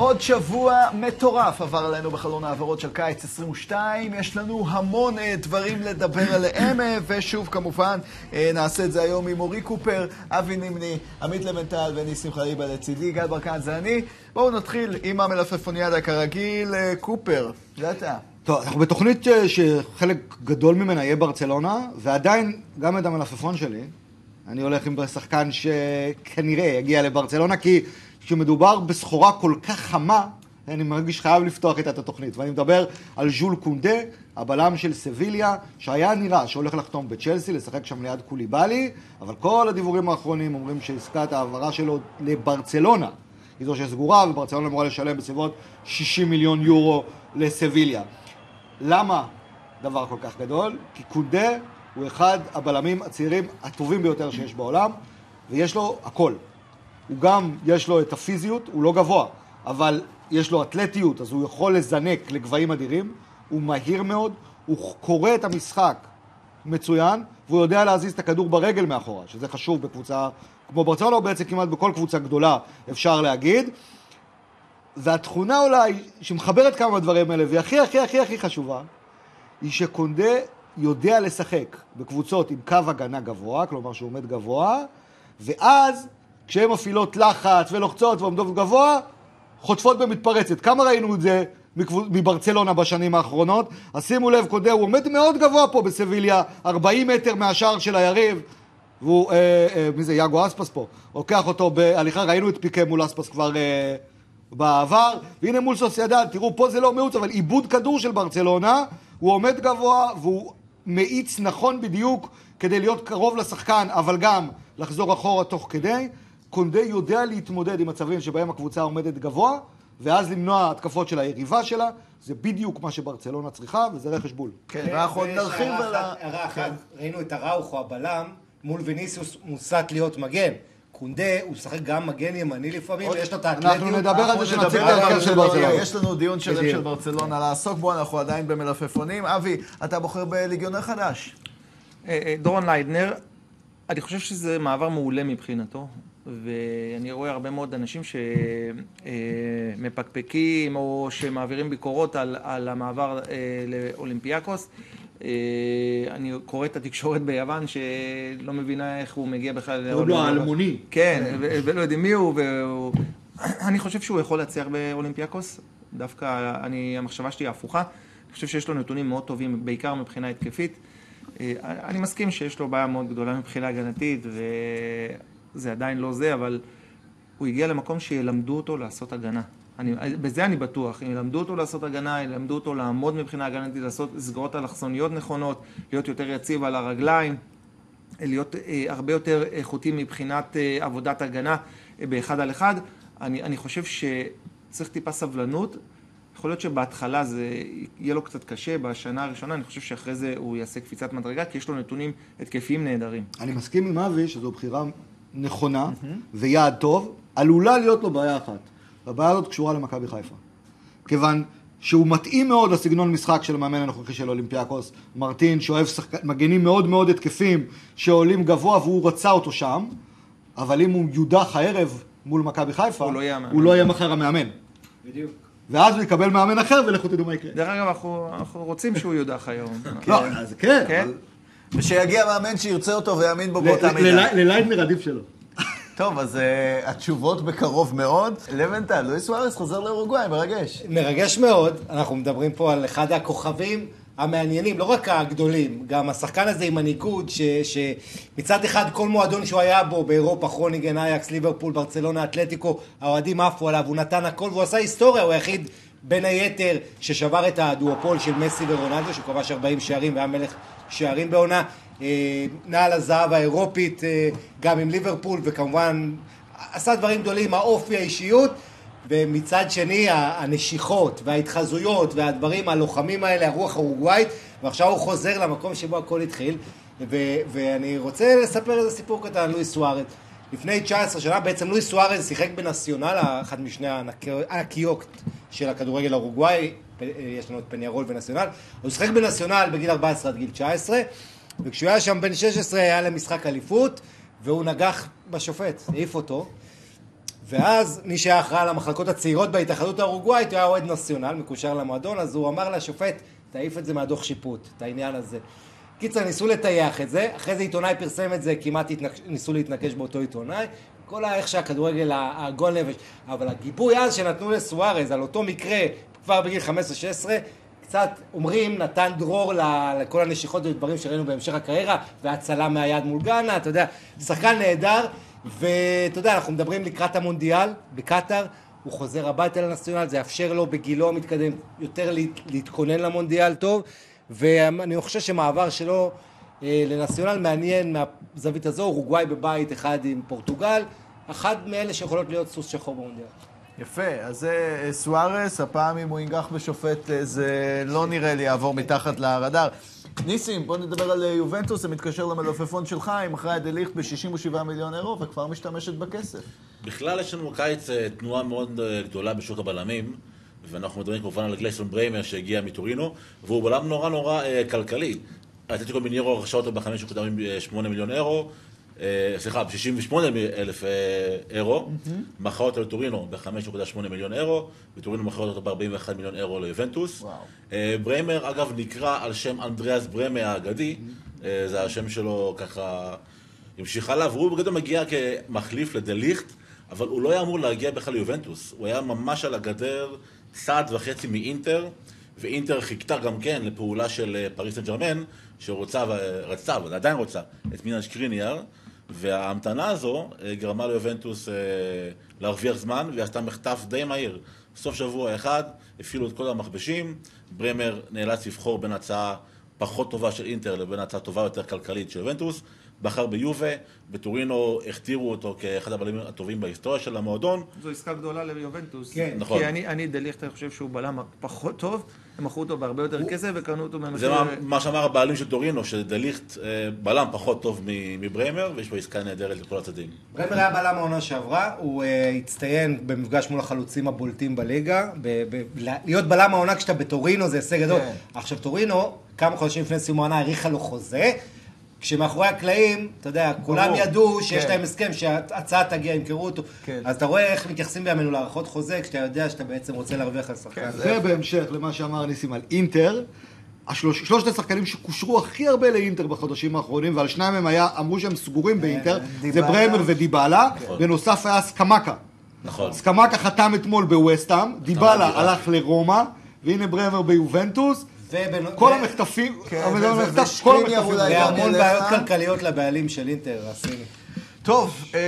עוד שבוע מטורף עבר עלינו בחלון העברות של קיץ 22. יש לנו המון uh, דברים לדבר עליהם, uh, ושוב, כמובן, uh, נעשה את זה היום עם אורי קופר, אבי נימני, עמית לבנטל וניסים חליבה לצידי, גל ברקן זה אני. בואו נתחיל עם המלפפוניאדה כרגיל, קופר, זה אתה. טוב, אנחנו בתוכנית שחלק גדול ממנה יהיה ברצלונה, ועדיין, גם את המלפפון שלי, אני הולך עם שחקן שכנראה יגיע לברצלונה, כי כשמדובר בסחורה כל כך חמה, אני מרגיש חייב לפתוח את התוכנית. ואני מדבר על ז'ול קונדה, הבלם של סביליה, שהיה נראה שהולך לחתום בצ'לסי, לשחק שם ליד קוליבאלי, אבל כל הדיבורים האחרונים אומרים שעסקת ההעברה שלו לברצלונה היא זו שסגורה, וברצלונה אמורה לשלם בסביבות 60 מיליון יורו לסביליה. למה דבר כל כך גדול? כי קונדה הוא אחד הבלמים הצעירים הטובים ביותר שיש בעולם, ויש לו הכל. הוא גם, יש לו את הפיזיות, הוא לא גבוה, אבל יש לו אתלטיות, אז הוא יכול לזנק לגבהים אדירים, הוא מהיר מאוד, הוא קורא את המשחק מצוין, והוא יודע להזיז את הכדור ברגל מאחורה, שזה חשוב בקבוצה כמו ברצלונה, או בעצם כמעט בכל קבוצה גדולה, אפשר להגיד. והתכונה אולי שמחברת כמה מהדברים האלה, והיא הכי הכי הכי הכי חשובה, היא שקונדה יודע לשחק בקבוצות עם קו הגנה גבוה, כלומר שהוא עומד גבוה, ואז כשהן מפעילות לחץ ולוחצות ועומדות גבוה, חוטפות במתפרצת. כמה ראינו את זה מברצלונה בשנים האחרונות? אז שימו לב, קודה, הוא עומד מאוד גבוה פה בסביליה, 40 מטר מהשער של היריב, והוא, אה, אה, מי זה, יאגו אספס פה, לוקח אותו בהליכה, ראינו את פיקה מול אספס כבר אה, בעבר, והנה מול סוסיידד, תראו, פה זה לא מיעוט, אבל עיבוד כדור של ברצלונה, הוא עומד גבוה והוא מאיץ נכון בדיוק כדי להיות קרוב לשחקן, אבל גם לחזור אחורה תוך כדי. קונדה יודע להתמודד עם מצבים שבהם הקבוצה עומדת גבוה, ואז למנוע התקפות של היריבה שלה. זה בדיוק מה שברצלונה צריכה, וזה רכש בול. כן, ואנחנו עוד נרחיב על ה... הערה אחת, ראינו את הראוכו הבלם, מול וניסיוס מוסט להיות מגן. קונדה, הוא משחק גם מגן ימני לפעמים, ויש לו את האתלטיות. אנחנו נדבר על זה שנציג את ההרכב של ברצלונה. יש לנו דיון שלם של ברצלונה לעסוק בו, אנחנו עדיין במלפפונים. אבי, אתה בוחר בליגיונר חדש. דורון ליידנר, אני חושב שזה מעבר מעולה מבחינתו. ואני רואה הרבה מאוד אנשים שמפקפקים או שמעבירים ביקורות על, על המעבר לאולימפיאקוס. אני קורא את התקשורת ביוון שלא מבינה איך הוא מגיע בכלל... קוראים לו האלמוני. כן, ולא יודעים מי הוא. אני חושב שהוא יכול להצליח באולימפיאקוס. דווקא אני, המחשבה שלי הפוכה. אני חושב שיש לו נתונים מאוד טובים, בעיקר מבחינה התקפית. אני מסכים שיש לו בעיה מאוד גדולה מבחינה הגנתית, זה עדיין לא זה, אבל הוא הגיע למקום שילמדו אותו לעשות הגנה. אני, בזה אני בטוח, אם ילמדו אותו לעשות הגנה, ילמדו אותו לעמוד מבחינה הגנתית, לעשות סגרות אלכסוניות נכונות, להיות יותר יציב על הרגליים, להיות אה, הרבה יותר איכותי מבחינת אה, עבודת הגנה אה, באחד על אחד. אני, אני חושב שצריך טיפה סבלנות. יכול להיות שבהתחלה זה יהיה לו קצת קשה, בשנה הראשונה, אני חושב שאחרי זה הוא יעשה קפיצת מדרגה, כי יש לו נתונים התקפיים נהדרים. אני מסכים עם אבי שזו בחירה נכונה ויעד טוב, עלולה להיות לו בעיה אחת. הבעיה הזאת קשורה למכבי חיפה. כיוון שהוא מתאים מאוד לסגנון משחק של המאמן הנוכחי של אולימפיאקוס, מרטין, שאוהב שחק... מגנים מאוד מאוד התקפים שעולים גבוה והוא רצה אותו שם, אבל אם הוא יודח הערב מול מכבי חיפה, הוא לא יהיה המאמן. הוא לא יהיה מחר המאמן. בדיוק. ואז הוא יקבל מאמן אחר ולכו תדעו מה יקרה. דרך אגב, אנחנו, אנחנו רוצים שהוא יודח היום. לא, אז כן, כן? אבל ושיגיע מאמן שירצה אותו ויאמין בו באותה מידה. לליידנר עדיף שלו. טוב, אז uh, התשובות בקרוב מאוד. לבנטל, לואיס סוארס חוזר לאורוגוואי, מרגש. מרגש מאוד, אנחנו מדברים פה על אחד הכוכבים המעניינים, לא רק הגדולים, גם השחקן הזה עם מנהיגות, ש- שמצד אחד כל מועדון שהוא היה בו, באירופה, כרוניגן, אייקס, ליברפול, ברצלונה, אתלטיקו, האוהדים עפו עליו, הוא נתן הכל והוא עשה היסטוריה, הוא היחיד בין היתר ששבר את הדואופול של מסי ורונלדו, שהוא כבש 40 שערים והיה מלך שערים בעונה. אה, נעל הזהב האירופית, אה, גם עם ליברפול, וכמובן עשה דברים גדולים, האופי, האישיות, ומצד שני הנשיכות וההתחזויות והדברים, הלוחמים האלה, הרוח האורוגוואית, ועכשיו הוא חוזר למקום שבו הכל התחיל, ו- ואני רוצה לספר איזה סיפור קטן, לואיס סוארץ. לפני 19 שנה בעצם לואיס סוארז שיחק בנציונל, אחת משני הענקיות של הכדורגל האורוגוואי, יש לנו את פניירול ונציונל, הוא שיחק בנציונל בגיל 14 עד גיל 19, וכשהוא היה שם בן 16 היה להם משחק אליפות, והוא נגח בשופט, העיף אותו. ואז מי שהיה אחראי על המחלקות הצעירות בהתאחדות האורוגוואית היה אוהד נציונל, מקושר למועדון, אז הוא אמר לשופט, תעיף את זה מהדוח שיפוט, את העניין הזה. קיצר, ניסו לטייח את זה, אחרי זה עיתונאי פרסם את זה, כמעט התנק... ניסו להתנקש באותו עיתונאי, כל איך שהכדורגל, הגול נפש, אבל הגיבוי אז שנתנו לסוארז על אותו מקרה, כבר בגיל 15-16, קצת אומרים, נתן דרור לכל הנשיכות ודברים שראינו בהמשך הקריירה, והצלה מהיד מול גאנה, אתה יודע, שחקן נהדר, ואתה יודע, אנחנו מדברים לקראת המונדיאל בקטאר, הוא חוזר הביתה לנציונל, זה יאפשר לו בגילו המתקדם יותר להתכונן למונדיאל טוב, ואני חושב שמעבר שלו אה, לנציונל מעניין מהזווית הזו, אורוגוואי בבית אחד עם פורטוגל, אחד מאלה שיכולות להיות סוס שחור במונדיאל. יפה, אז זה אה, סוארס, הפעם אם הוא ינגח בשופט אה, זה לא נראה לי יעבור מתחת לרדאר. ניסים, בוא נדבר על יובנטוס, זה מתקשר למלופפון שלך, היא מכרה את דליכט ב-67 מיליון אירו וכבר משתמשת בכסף. בכלל יש לנו קיץ תנועה מאוד גדולה בשוק הבלמים. ואנחנו מדברים כמובן על גלייסון בריימר שהגיע מטורינו, והוא בלם נורא נורא אה, כלכלי. אתלטיקו מינירו רכשה אותו ב-5.8 מיליון אירו, אה, סליחה, ב-68 אלף אה, אירו, מכר אותו לטורינו ב-5.8 מיליון אירו, וטורינו מכר אותו ב-41 מיליון אירו ליובנטוס. אה, בריימר, אגב, נקרא על שם אנדריאס בריימר האגדי, אה, זה השם שלו ככה המשיך הלאה, והוא בגדול מגיע כמחליף לדליכט, אבל הוא לא היה אמור להגיע בכלל ליובנטוס, הוא היה ממש על הגדר. צעד וחצי מאינטר, ואינטר חיכתה גם כן לפעולה של אה, פריס סן ג'רמן, שרוצה, רצתה, אבל עדיין רוצה, את מינה שקריניאר, וההמתנה הזו אה, גרמה ליובנטוס אה, להרוויח זמן, והיא עשתה מחטף די מהיר. סוף שבוע אחד, הפעילו את כל המכבשים, ברמר נאלץ לבחור בין הצעה פחות טובה של אינטר לבין הצעה טובה יותר כלכלית של יובנטוס, בחר ביובה, בטורינו הכתירו אותו כאחד הבלמים הטובים בהיסטוריה של המועדון. זו עסקה גדולה ליובנטוס. כן, נכון. כי אני, אני דליכט, אני חושב שהוא בלם פחות טוב, הם מכרו אותו בהרבה יותר כסף וקנו אותו זה במחיר... מה, מה שאמר הבעלים של טורינו, שדליכט אה, בלם פחות טוב מ- מבריימר, ויש פה עסקה נהדרת לכל הצדדים. ברמר היה בלם העונה שעברה, הוא uh, הצטיין במפגש מול החלוצים הבולטים בליגה. ב- ב- ל- להיות בלם העונה כשאתה בטורינו זה הישג גדול. כן. עכשיו טורינו, כמה חודשים לפני סיום העונה האריכה לו חוזה. כשמאחורי הקלעים, אתה יודע, כולם ידעו שיש כן. להם הסכם שההצעה תגיע, ימכרו אותו. כן. אז אתה רואה איך מתייחסים בימינו להארכות חוזה, כשאתה יודע שאתה בעצם רוצה להרוויח על שחקן. ובהמשך למה שאמר ניסים על אינטר, השלוש, שלושת השחקנים שקושרו הכי הרבה לאינטר בחודשים האחרונים, ועל שניים מהם היה, אמרו שהם סגורים באינטר, זה. בריימר ודיבאלה, בנוסף היה סקמקה. נכון. סקמקה חתם אתמול בווסטהאם, דיבאלה הלך לרומא, והנה בריימר ביובנטוס, ובנ- כל ו- המחטפים, כן, אבל ו- זה ו- המחטף, כל המחטפים. והמון בעיות? כלכליות לבעלים של אינטר, הסיני. טוב, אה,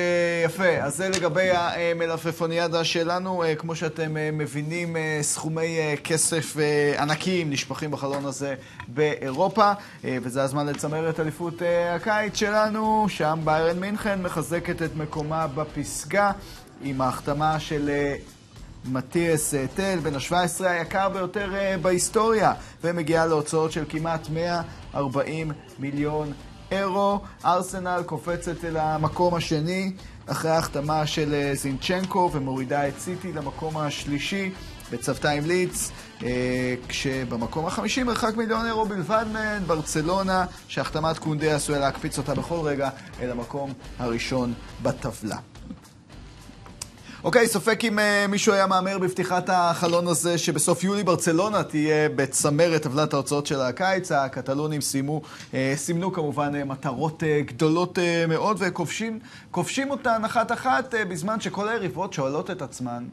יפה. אז זה לגבי המלפפוניאדה שלנו. אה, כמו שאתם אה, מבינים, סכומי כסף ענקיים נשפכים בחלון הזה באירופה, וזה הזמן לצמר את אליפות הקיץ שלנו. שם ביירן מינכן מחזקת את מקומה בפסגה עם ההחתמה של... אה, מתיאס אה, טל, בן ה-17 היקר ביותר אה, בהיסטוריה, ומגיעה להוצאות של כמעט 140 מיליון אירו. ארסנל קופצת אל המקום השני, אחרי ההחתמה של אה, זינצ'נקו, ומורידה את סיטי למקום השלישי. בצוותא עם אה, כשבמקום החמישי מרחק מיליון אירו בלבד מהן, ברצלונה, שהחתמת קונדה עשויה להקפיץ אותה בכל רגע אל המקום הראשון בטבלה. אוקיי, ספק אם uh, מישהו היה מהמר בפתיחת החלון הזה שבסוף יולי ברצלונה תהיה בצמרת טבלת ההוצאות של הקיץ. הקטלונים סיימו, uh, סימנו כמובן uh, מטרות uh, גדולות uh, מאוד וכובשים כובשים אותן אחת-אחת uh, בזמן שכל היריבות שואלות את עצמן.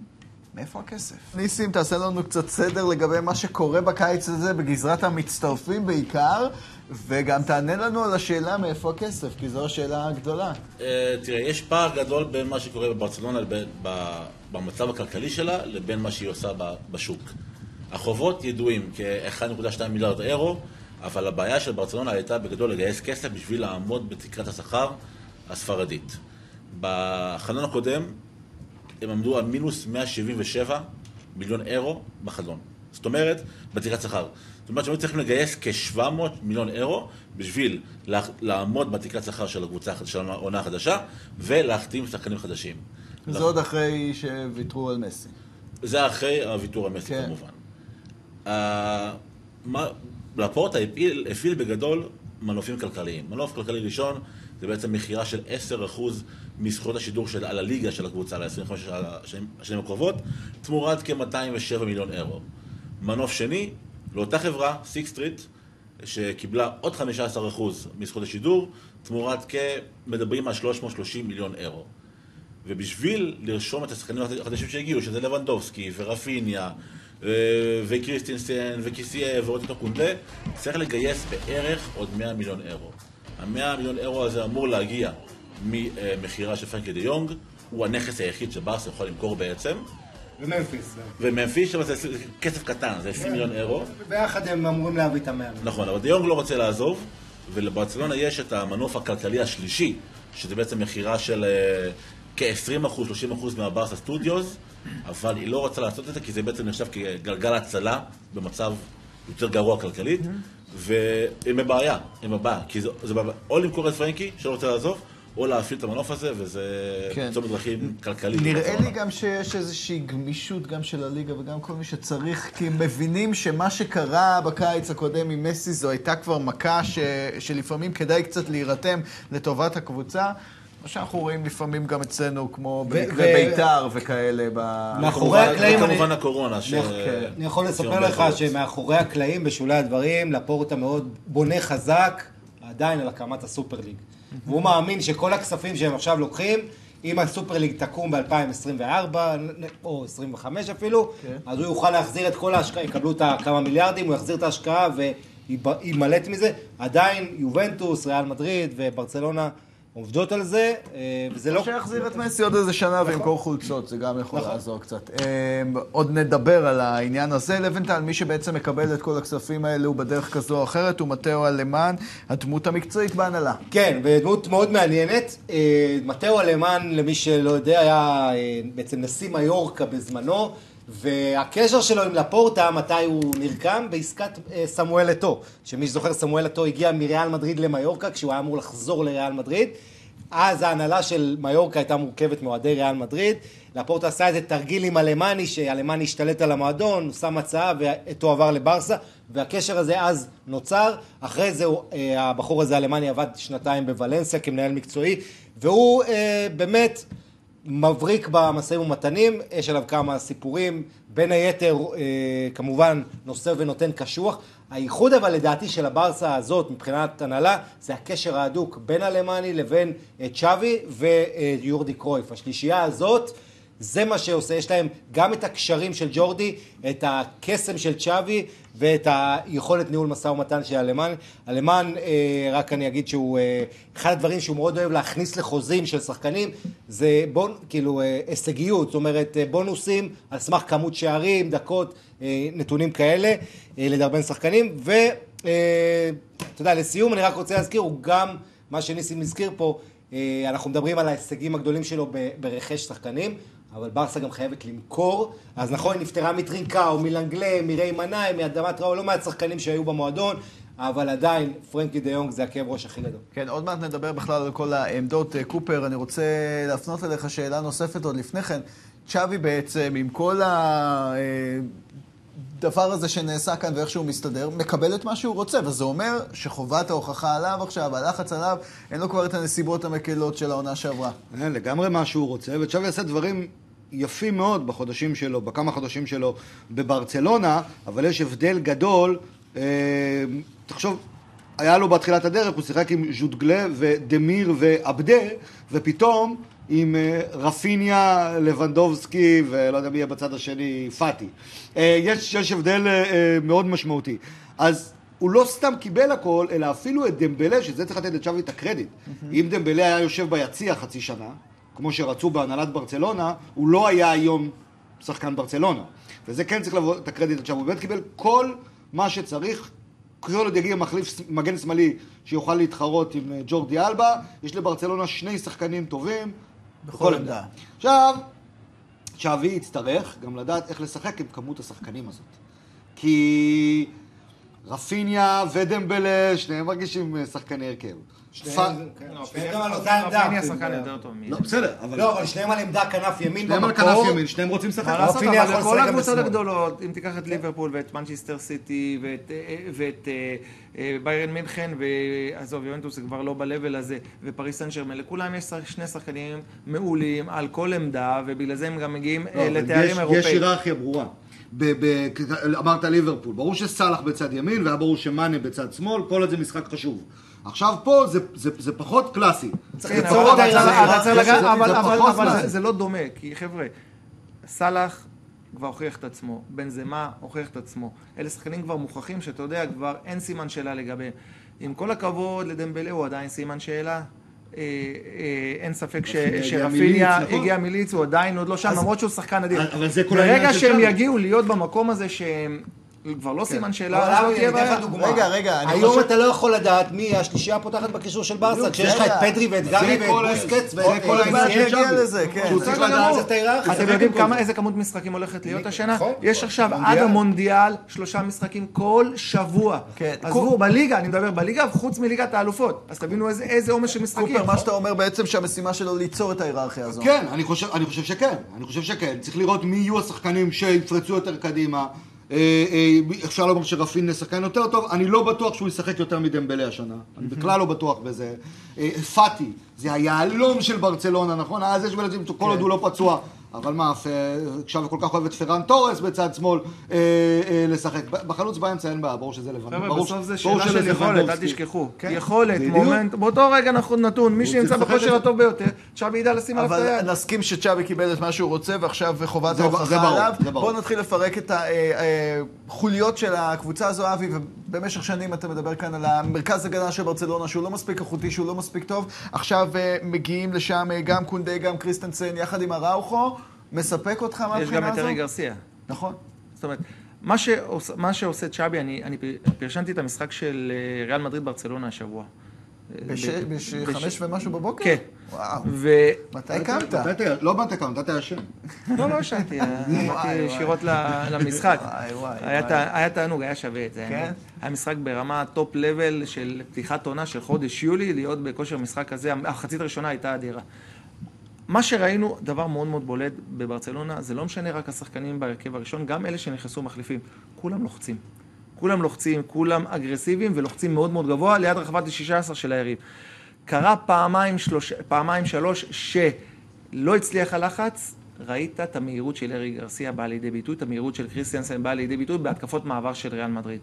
מאיפה הכסף? ניסים, תעשה לנו קצת סדר לגבי מה שקורה בקיץ הזה בגזרת המצטרפים בעיקר, וגם תענה לנו על השאלה מאיפה הכסף, כי זו השאלה הגדולה. אה, תראה, יש פער גדול בין מה שקורה בברצלונה במצב הכלכלי שלה לבין מה שהיא עושה בשוק. החובות ידועים כ-1.2 מיליארד אירו, אבל הבעיה של ברצלונה הייתה בגדול לגייס כסף בשביל לעמוד בתקרת השכר הספרדית. בחלון הקודם הם עמדו על מינוס 177 מיליון אירו בחלון. זאת אומרת, בתקרת שכר. זאת אומרת שהם היו צריכים לגייס כ-700 מיליון אירו בשביל לה- לעמוד בתקרת שכר של הקבוצה של העונה החדשה ולהחתים שחקנים חדשים. זה עוד אחרי שוויתרו על מסי. זה אחרי הוויתור המסי כן. כמובן. אה, מה- לפורטה הפעיל, הפעיל בגדול מנופים כלכליים. מנוף כלכלי ראשון זה בעצם מכירה של 10% מזכויות השידור של, על הליגה של הקבוצה ל-25 השנים, השנים הקרובות, תמורת כ-207 מיליון אירו. מנוף שני, לאותה חברה, סיקס סטריט, שקיבלה עוד 15% מזכויות השידור, תמורת כ... מדברים על 330 מיליון אירו. ובשביל לרשום את השחקנים החדשים שהגיעו, שזה לבנדובסקי ורפיניה אה, וקריסטנסן וקיסיה ורוטטו קונדה, צריך לגייס בערך עוד 100 מיליון אירו. ה-100 מיליון אירו הזה אמור להגיע ממכירה של פרנקי דה יונג, הוא הנכס היחיד שברסה יכולה למכור בעצם, וממפיס. וממפיס שם זה כסף קטן, זה 20 מיליון אירו. ביחד הם אמורים להביא את המאה. נכון, אבל דה יונג לא רוצה לעזוב, ולברצלונה יש את המנוף הכלכלי השלישי, שזה בעצם מכירה של אה, כ-20%, 30% מהברסה סטודיוס, אבל היא לא רוצה לעשות את זה כי זה בעצם נחשב כגלגל הצלה במצב יותר גרוע כלכלית, והם בבעיה, הם בבעיה, כי זה, זה בבעיה, או למכור את פרנקי, שלא רוצה לעזוב, או להפעיל את המנוף הזה, וזה כן. צומת דרכים כלכלית. נראה לברצלונה. לי גם שיש איזושהי גמישות גם של הליגה וגם כל מי שצריך, כי הם מבינים שמה שקרה בקיץ הקודם עם מסי זו הייתה כבר מכה ש... שלפעמים כדאי קצת להירתם לטובת הקבוצה. מה שאנחנו רואים לפעמים גם אצלנו, כמו במקרה בית"ר וכאלה. ב... מאחורי הקלעים אני- וכמובן הקורונה. ש- אני יכול לספר לך. שמאחורי הקלעים, בשולי הדברים, לפורטה מאוד בונה חזק, עדיין על הקמת הסופר ליג. והוא מאמין שכל הכספים שהם עכשיו לוקחים, אם הסופר ליג תקום ב-2024, או 25 אפילו, אז הוא יוכל להחזיר את כל ההשקעה, יקבלו את הכמה מיליארדים, הוא יחזיר את ההשקעה ויימלט מזה. עדיין יובנטוס, ריאל מדריד וברצלונה עובדות על זה, אה, וזה לא... שיחזיר את מסי עוד איזה שנה וימכור חולצות, זה גם יכול לעזור קצת. אמ, עוד נדבר על העניין הזה. לבנטל, מי שבעצם מקבל את כל הכספים האלה הוא בדרך כזו או אחרת, הוא מטאו אלמן, הדמות המקצועית בהנהלה. כן, ודמות מאוד מעניינת. אה, מתאו אלמן, למי שלא יודע, היה אה, בעצם נשיא מיורקה בזמנו, והקשר שלו עם לפורטה, מתי הוא נרקם? בעסקת אה, סמואל אתו. שמי שזוכר, סמואל אתו הגיע מריאל מדריד למיורקה, כשהוא היה אמור לחזור לריאל מדריד. אז ההנהלה של מיורקה הייתה מורכבת מאוהדי ריאל מדריד. לפורטה עשה איזה תרגיל עם אלמני, שאלמני השתלט על המועדון, הוא שם הצעה ואתו עבר לברסה, והקשר הזה אז נוצר. אחרי זה אה, הבחור הזה, אלמני, עבד שנתיים בוולנסיה כמנהל מקצועי, והוא אה, באמת מבריק במשאים ומתנים, יש עליו כמה סיפורים, בין היתר אה, כמובן נושא ונותן קשוח. הייחוד אבל לדעתי של הברסה הזאת מבחינת הנהלה זה הקשר ההדוק בין אלמני לבין אה, צ'אבי ויורדי קרויף. השלישייה הזאת זה מה שעושה, יש להם גם את הקשרים של ג'ורדי, את הקסם של צ'אבי ואת היכולת ניהול משא ומתן של אלמן. אלמן, אה, רק אני אגיד שהוא, אה, אחד הדברים שהוא מאוד אוהב להכניס לחוזים של שחקנים, זה בון, כאילו אה, הישגיות, זאת אומרת אה, בונוסים על סמך כמות שערים, דקות, אה, נתונים כאלה, אה, לדרבן שחקנים, ואתה יודע, לסיום אני רק רוצה להזכיר, הוא גם, מה שניסים הזכיר פה, אה, אנחנו מדברים על ההישגים הגדולים שלו ברכש שחקנים, אבל ברסה גם חייבת למכור, אז נכון, היא נפטרה מטרינקאו, מלנגלה, מירי מנאי, מאדמת ראו, לא מעט שחקנים שהיו במועדון, אבל עדיין פרנקי דה יונג זה הכאב ראש הכי גדול. כן, עוד מעט נדבר בכלל על כל העמדות. אה, קופר, אני רוצה להפנות אליך שאלה נוספת עוד לפני כן. צ'אבי בעצם, עם כל הדבר הזה שנעשה כאן ואיך שהוא מסתדר, מקבל את מה שהוא רוצה, וזה אומר שחובת ההוכחה עליו עכשיו, הלחץ עליו, אין לו כבר את הנסיבות המקלות של העונה שעברה. אה, לגמרי מה שהוא רוצה, וצ'אבי עשה דברים יפים מאוד בחודשים שלו, בכמה חודשים שלו בברצלונה, אבל יש הבדל גדול. אה, תחשוב, היה לו בתחילת הדרך, הוא שיחק עם ז'וטגלה ודמיר ועבדה, ופתאום עם אה, רפיניה, לבנדובסקי, ולא יודע מי יהיה בצד השני, פאטי. אה, יש, יש הבדל מאוד משמעותי. אז הוא לא סתם קיבל הכל, אלא אפילו את דמבלה, שזה צריך לתת לצ'אבי את הקרדיט. אם דמבלה היה יושב ביציע חצי שנה, כמו שרצו בהנהלת ברצלונה, הוא לא היה היום שחקן ברצלונה. וזה כן צריך לבוא את הקרדיט לצ'אבי. הוא באמת קיבל כל מה שצריך. כל עוד יגיע מחליף מגן שמאלי שיוכל להתחרות עם אה, ג'ורדי אלבה, יש לברצלונה שני שחקנים טובים. בכל עמדה. עכשיו, צ'אבי יצטרך גם לדעת איך לשחק עם כמות השחקנים הזאת. כי רפיניה ודמבלה, שניהם מרגישים אה, שחקני הרכב. שניהם כן. גם על אותה עמדה. לא, בסדר, אבל... לא, אבל שניהם על עמדה כנף ימין שניהם על במקור. כנף ימין, שניהם רוצים לשחק. מה לעשות, אבל גם הקבוצות. הגדולות, אם תיקח את ליברפול ואת מנצ'סטר סיטי ואת, אה, אה, אה, ביירן מינכן, ועזוב, יואנטוס זה כבר לא ב-level הזה, ופריס סן ג'רמן, לכולם יש שני שחקנים מעולים על כל עמדה, ובגלל זה הם גם מגיעים לא, לתארים יש- יש אירופאיים. היררכיה ברורה. ב- ב- אמרת ליברפול, ברור שסאלח בצד ימין והיה ברור שמאנה בצד שמאל, כל עוד זה משחק חשוב. עכשיו פה זה- זה זה פחות קלאסי. צריך ליצור אבל- את ההיררכיה אבל זה- לא דומה, כי חבר'ה, סאלח כבר הוכיח את עצמו, בנזמה הוכיח את עצמו. אלה שחקנים כבר מוכחים שאתה יודע, כבר אין סימן שאלה לגביהם. עם כל הכבוד לדמבלה הוא עדיין סימן שאלה. אה, אה, אין ספק ש- שרפיניה מליץ, נכון? הגיע מליץ, הוא עדיין עוד לא שם, למרות שהוא שחקן אדיר. אבל זה כל העניין ברגע שהם. יגיעו להיות במקום הזה שהם כבר לא סימן שאלה, אבל אז לא תהיה בעיה. רגע, רגע, אני היום חושב- אתה לא יכול לדעת מי השלישייה הפותחת בקישור של ברסה, כשיש לך זה את פדרי ואת גבי זה כל ואת בוסקץ זה ואת כל מעט העניין אה, של. לזה, כן. שהוא צריך צריך לדעת לדעת את ההיררכיה. אתם זה יודעים כמה, זה. איזה כמות משחקים הולכת להיות השנה? נכון. יש עכשיו עד מונדיאל. המונדיאל שלושה משחקים כל שבוע. כן. עזבו, בליגה, אני מדבר בליגה, חוץ מליגת האלופות. אז תבינו איזה- עומס של משחקים. קופר, מה שאתה אומר בעצם שהמשימה שלו ליצור את ההיררכיה הזו. כן, אני חושב שכן, אני חושב שכן. צריך לראות מי יהיו השחקנים שיפרצו יותר קדימה. אה, אה, אפשר לומר שרפין שחקן יותר טוב, אני לא בטוח שהוא ישחק יותר מדמבלה השנה. אני בכלל לא בטוח בזה. אה, פאטי, זה היהלום של ברצלונה, נכון? אז יש בלעדים, כל עוד הוא לא פצוע. אבל מה, עכשיו כל כך אוהב את פרן תורס בצד שמאל אה, אה, לשחק. בחלוץ באמצע אין בעיה, ברור שזה לבן. חבר'ה, בסוף זה שאלה של יכולת, אל לבנדובסקי. תשכחו. כן. יכולת, בדיוק. מומנט, באותו רגע אנחנו נתון, מי שנמצא בכושר. הטוב ביותר, צ'אבי ידע לשים עליו את אבל היד. נסכים שצ'אבי קיבל את מה שהוא רוצה, ועכשיו חובת ההוכחה ברור, עליו. זה ברור. בואו נתחיל לפרק את החוליות של הקבוצה הזו, אבי, ובמשך שנים אתה מדבר כאן על המרכז הגנה של ברצלונה, שהוא לא מספיק איכותי, שהוא לא מספיק טוב. עכשיו אה, מגיעים לשם אה, גם קונדה, גם קריסטנסן, יחד עם אראוכו. מספק אותך מהבחינה יש הזו? גם את ארי גרסיה. נכון. זאת אומרת, מה שעוש, מה שעושה צ'אבי, אני, אני פרשנתי את המשחק של אה, ריאל מדריד ברצלונה השבוע. בחמש ומשהו בבוקר? כן. וואו. מתי קמת? לא מתי קמת, אתה ישן. לא, לא ישנתי, וואי. ישירות למשחק. היה תענוג, היה שווה את זה. כן? היה משחק ברמה top level של פתיחת עונה של חודש יולי, להיות בכושר משחק כזה, המחצית הראשונה הייתה אדירה. מה שראינו, דבר מאוד מאוד בולט בברצלונה, זה לא משנה רק השחקנים בהרכב הראשון, גם אלה שנכנסו מחליפים, כולם לוחצים. כולם לוחצים, כולם אגרסיביים ולוחצים מאוד מאוד גבוה ליד רחבת ה-16 של היריב. קרה פעמיים, שלוש, פעמיים שלוש שלא הצליח הלחץ, ראית את המהירות של ארי גרסיה באה לידי ביטוי, את המהירות של קריסטיאנסן באה לידי ביטוי בהתקפות מעבר של ריאל מדריד.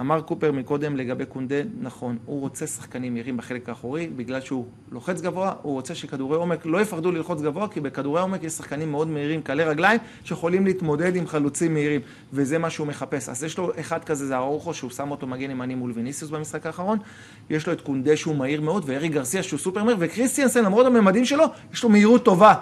אמר קופר מקודם לגבי קונדה, נכון, הוא רוצה שחקנים מהירים בחלק האחורי, בגלל שהוא לוחץ גבוה, הוא רוצה שכדורי עומק לא יפחדו ללחוץ גבוה, כי בכדורי עומק יש שחקנים מאוד מהירים, קלי רגליים, שיכולים להתמודד עם חלוצים מהירים, וזה מה שהוא מחפש. אז יש לו אחד כזה, זה ארוחו, שהוא שם אותו מגן ימני מול ויניסיוס במשחק האחרון, יש לו את קונדה שהוא מהיר מאוד, וארי גרסיה שהוא סופר מהיר, וקריסטיאנסן, למרות הממדים שלו, יש לו מהירות טובה.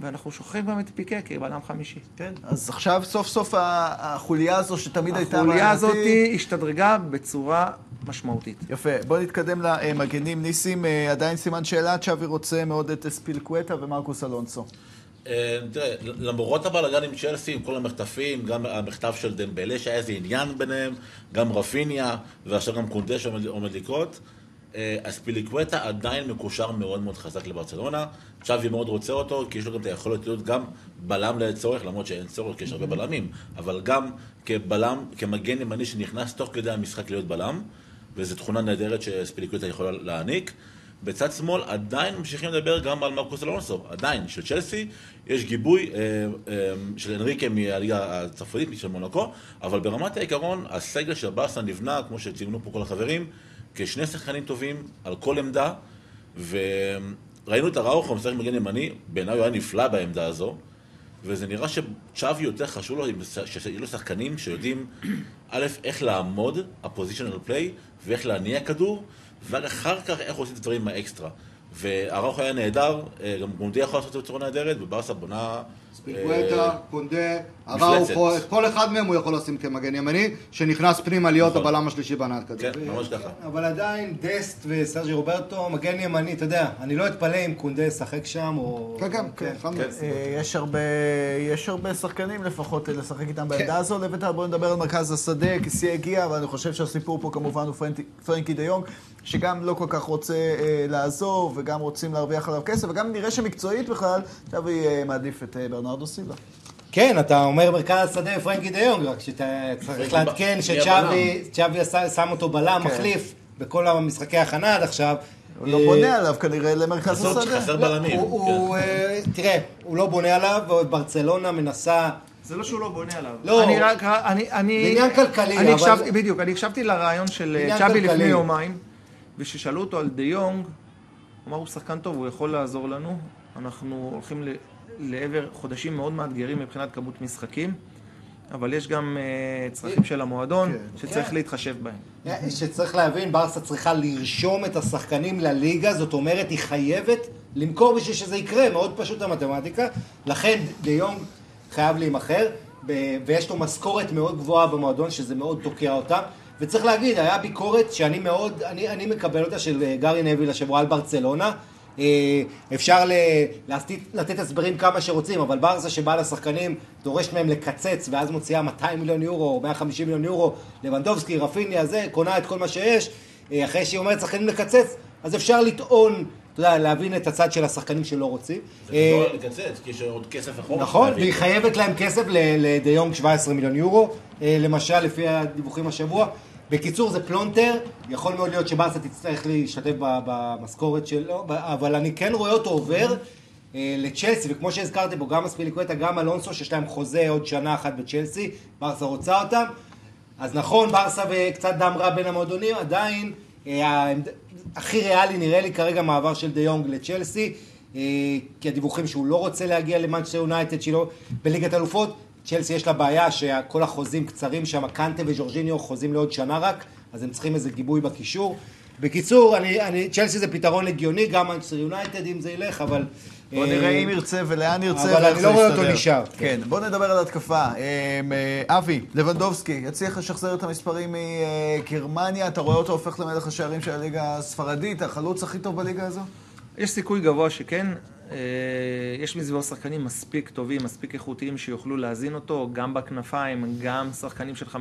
ואנחנו שוכחים גם את פיקה כבלם חמישי. כן, אז עכשיו סוף סוף החוליה הזו שתמיד הייתה... החוליה הזאת בעייתית. השתדרגה בצורה משמעותית. יפה, בוא נתקדם למגנים. ניסים, אה, עדיין סימן שאלה, צ'אבי רוצה מאוד את אספילקווטה ומרקוס אלונסו. אה, תראה, למרות הבלאגן עם צ'לסי, עם כל המחטפים, גם המכתב של דמבלה שהיה איזה עניין ביניהם, גם רפיניה, ועכשיו גם קונדה שעומד עומד לקרות, אה, אז פיליקווטה עדיין מקושר מאוד מאוד חזק לברצלונה. צ'אבי מאוד רוצה אותו, כי יש לו גם את היכולת להיות גם בלם לצורך, למרות שאין צורך, כי יש הרבה בלמים, אבל גם כבלם, כמגן ימני שנכנס תוך כדי המשחק להיות בלם, וזו תכונה נהדרת שספיליקווטה יכולה להעניק. בצד שמאל עדיין ממשיכים לדבר גם על מרקוס אלונסו, עדיין, של צ'לסי, יש גיבוי אה, אה, של אנריקה מהליגה הצרפתית, של מונקו, אבל ברמת העיקרון, הסגל של ברסה נבנה, כמו שציינו פה כל החברים, כשני שחקנים טובים על כל עמדה, וראינו את הראוכו משחק מגן ימני, בעיניי הוא היה נפלא בעמדה הזו, וזה נראה שצ'אבי יותר חשוב לו, שיהיו לו שחקנים שיודעים, א', איך לעמוד, ה positional play, ואיך להניע כדור, ואחר כך איך עושים את הדברים האקסטרה. והרוח היה נהדר, אה, גם קונדה יכול לעשות את זה בצורה נהדרת, וברסה בונה אספיליקווטה, קונדה, מפלצת. אראוכו, את כל אחד מהם הוא יכול לשים כמגן ימני, שנכנס פנימה להיות נכון. הבלם השלישי בהנעת כדור. כן, ממש ככה. אבל עדיין דסט וסרג'י רוברטו, מגן ימני, אתה יודע, אני לא אתפלא אם קונדה ישחק שם, או... כן, כן, כן, אחד מהם. אה, יש הרבה, שחקנים לפחות אה, לשחק איתם בעמדה הזו. לבית"ר בואו נדבר על מרכז השדה, כיסי הגיע, ואני חושב שהסיפור פה כמובן הוא פרנקי- פרנקי דה יונג, שגם לא כל כך רוצה אה, לעזוב, וגם רוצים להרוויח עליו כסף, וגם נראה שמקצועית בכלל, שווי אה, מעדיף את אה, ברנרדו סילבה. כן, אתה אומר מרכז השדה פרנקי דה יונג, רק שאתה צריך פרנקי לעדכן שצ'אבי שם אותו בלם, כן. מחליף, בכל המשחקי הכנה עד עכשיו. הוא לא אה, בונה עליו כנראה למרכז השדה. חסר לא, בלמים. הוא- כן. הוא, אה, תראה, הוא לא בונה עליו, וברצלונה מנסה... זה לא שהוא לא בונה עליו. לא. אני רק, אני, אני... זה עניין כלכלי, אני אבל- בדיוק, אני הקשבתי לרעיון של אה, צ'אבי. לפני יומיים, וכששאלו אותו על דה יונג, הוא אמר, הוא שחקן טוב, הוא יכול לעזור לנו. אנחנו הולכים ל- לעבר חודשים מאוד מאתגרים מבחינת כמות משחקים, אבל יש גם אה, צרכים של המועדון, שצריך כן. להתחשב בהם. שצריך להבין, ברסה צריכה לרשום את השחקנים לליגה, זאת אומרת, היא חייבת למכור בשביל שזה יקרה, מאוד פשוט המתמטיקה. לכן דה יונג חייב להימכר, ויש לו משכורת מאוד גבוהה במועדון, שזה מאוד תוקע אותה. וצריך להגיד, היה ביקורת שאני מאוד, אני, אני מקבל אותה, של אה, גארי נביל השבוע על ברצלונה. אה, אפשר ל- לתת, לתת הסברים כמה שרוצים, אבל ברסה שבאה לשחקנים, דורשת מהם לקצץ, ואז מוציאה 200 מיליון יורו, או 150 מיליון יורו, לבנדובסקי, רפיניה, זה, קונה את כל מה שיש, אה, אחרי שהיא אומרת שחקנים לקצץ, אז אפשר לטעון, אתה יודע, להבין את הצד של השחקנים שלא רוצים. זה לא לקצץ, כי יש עוד כסף אחורה. נכון. והיא חייבת להם כסף לדה יונג 17 מיליון יורו, למשל, לפי הדיווחים השבוע. בקיצור, זה פלונטר, יכול מאוד להיות שברסה תצטרך להשתתף במשכורת שלו, אבל אני כן רואה אותו עובר אה, לצ'לסי, וכמו שהזכרתי פה, גם אספיליקווטה, גם אלונסו, שיש להם חוזה עוד שנה אחת בצ'לסי, ברסה רוצה אותם. אז נכון, ברסה וקצת דם רע בין המועדונים, עדיין אה, הכי ריאלי נראה לי כרגע מעבר של דה יונג לצ'לסי, אה, כי הדיווחים שהוא לא רוצה להגיע למנצ'סטר יונייטד שלו בליגת אלופות, צ'לסי יש לה בעיה שכל החוזים קצרים שם, קנטה וג'ורג'יניו חוזים לעוד שנה רק, אז הם צריכים איזה גיבוי בקישור. בקיצור, אני, אני, צ'לסי זה פתרון הגיוני, גם מנצ'סטר יונייטד אם זה ילך, אבל... בוא אה, נראה אם ירצה ולאן ירצה. אבל ואיך אני זה לא רואה אותו יסתדר. נשאר. כן, בוא נדבר על התקפה. אה, אבי, לבנדובסקי, יצליח לשחזר את המספרים מגרמניה, אתה רואה אותו הופך למלך השערים של הליגה הספרדית, החלוץ הכי טוב בליגה הזו? יש סיכוי גבוה שכן. אה, יש מסביבו שחקנים מספיק טובים, מספיק איכותיים שיוכלו להזין אותו, גם בכנפיים, גם שחקנים של 50-50,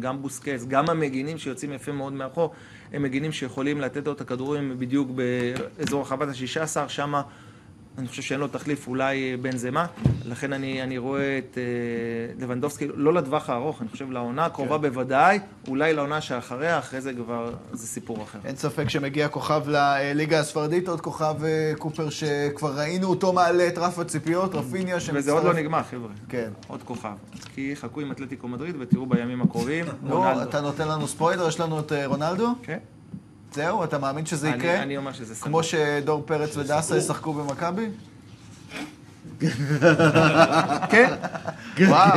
גם בוסקס, גם המגינים שיוצאים יפה מאוד מאחור, הם מגינים שיכולים לתת לו את הכדורים בדיוק באזור הרחבת ה-16, שם אני חושב שאין לו תחליף, אולי בנזמה, לכן אני, אני רואה את אה, לבנדובסקי, לא לטווח הארוך, אני חושב לעונה הקרובה בוודאי, אולי לעונה שאחריה, אחרי זה כבר זה סיפור אחר. אין ספק שמגיע כוכב לליגה הספרדית, עוד כוכב אה, קופר שכבר ראינו אותו מעלה את רף הציפיות, רפיניה שמצטרף. וזה עוד לא נגמר, חבר'ה. כן. עוד כוכב. כי חכו עם אתלטיקו מדריד ותראו בימים הקרובים. רונלדו. אתה נותן לנו ספוילר, יש לנו את אה, רונלדו? כן. זהו, אתה מאמין שזה יקרה? אני אומר שזה סבבה. כמו שדור פרץ ודסה ישחקו במכבי? כן. וואו.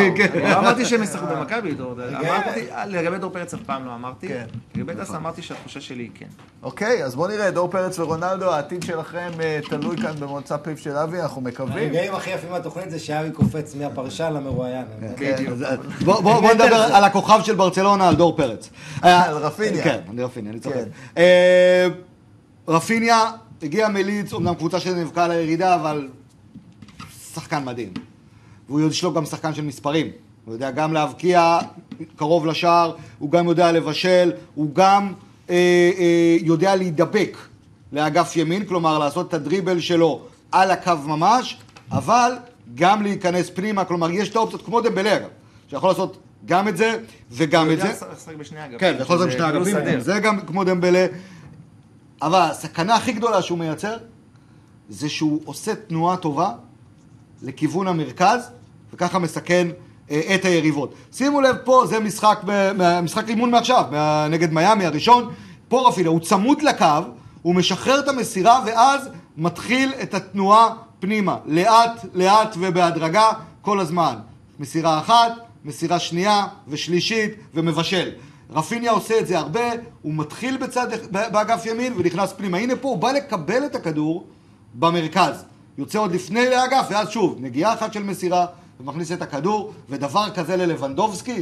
לא אמרתי שהם ישחקו במכבי, דור. אמרתי, לגבי דור פרץ אף פעם לא אמרתי. כן. לגבי דסה אמרתי שהתחושה שלי היא כן. אוקיי, אז בואו נראה, דור פרץ ורונלדו, העתיד שלכם אה, תלוי כאן במוצא פיו של אבי, אנחנו מקווים. הרגעים הכי יפים מהתוכנית זה שאבי קופץ מהפרשן למרואיין. כן. אז, אה, בוא בוא- בוא נדבר על הכוכב של ברצלונה, על דור פרץ. על רפיניה. כן, על רפיניה, אני צוחק. כן. אה, רפיניה הגיע מליץ, אומנם קבוצה שנאבקה על הירידה, אבל שחקן מדהים. והוא יש לו גם שחקן של מספרים. הוא יודע גם להבקיע קרוב לשער, הוא גם יודע לבשל, הוא גם אה, אה, יודע להידבק לאגף ימין, כלומר לעשות את הדריבל שלו על הקו ממש, אבל גם להיכנס פנימה, כלומר יש את האופציות כמו דמבלה אגב, שיכול לעשות גם את זה וגם הוא את זה. יודע לשחק בשני אגפים. כן, יכול שזה בשני אגפים. זה גם כמו דמבלה. אבל הסכנה הכי גדולה שהוא מייצר, זה שהוא עושה תנועה טובה לכיוון המרכז, וככה מסכן אה, את היריבות. שימו לב פה, זה משחק, משחק אימון מעכשיו, נגד מיאמי הראשון. פה רפילה, הוא צמוד לקו, הוא משחרר את המסירה, ואז מתחיל את התנועה פנימה, לאט, לאט ובהדרגה, כל הזמן. מסירה אחת, מסירה שנייה ושלישית, ומבשל. רפיניה עושה את זה הרבה, הוא מתחיל בצד, באגף ימין ונכנס פנימה. הנה פה, הוא בא לקבל את הכדור במרכז. יוצא עוד לפני לאגף, ואז שוב, נגיעה אחת של מסירה, ומכניס את הכדור, ודבר כזה ללבנדובסקי,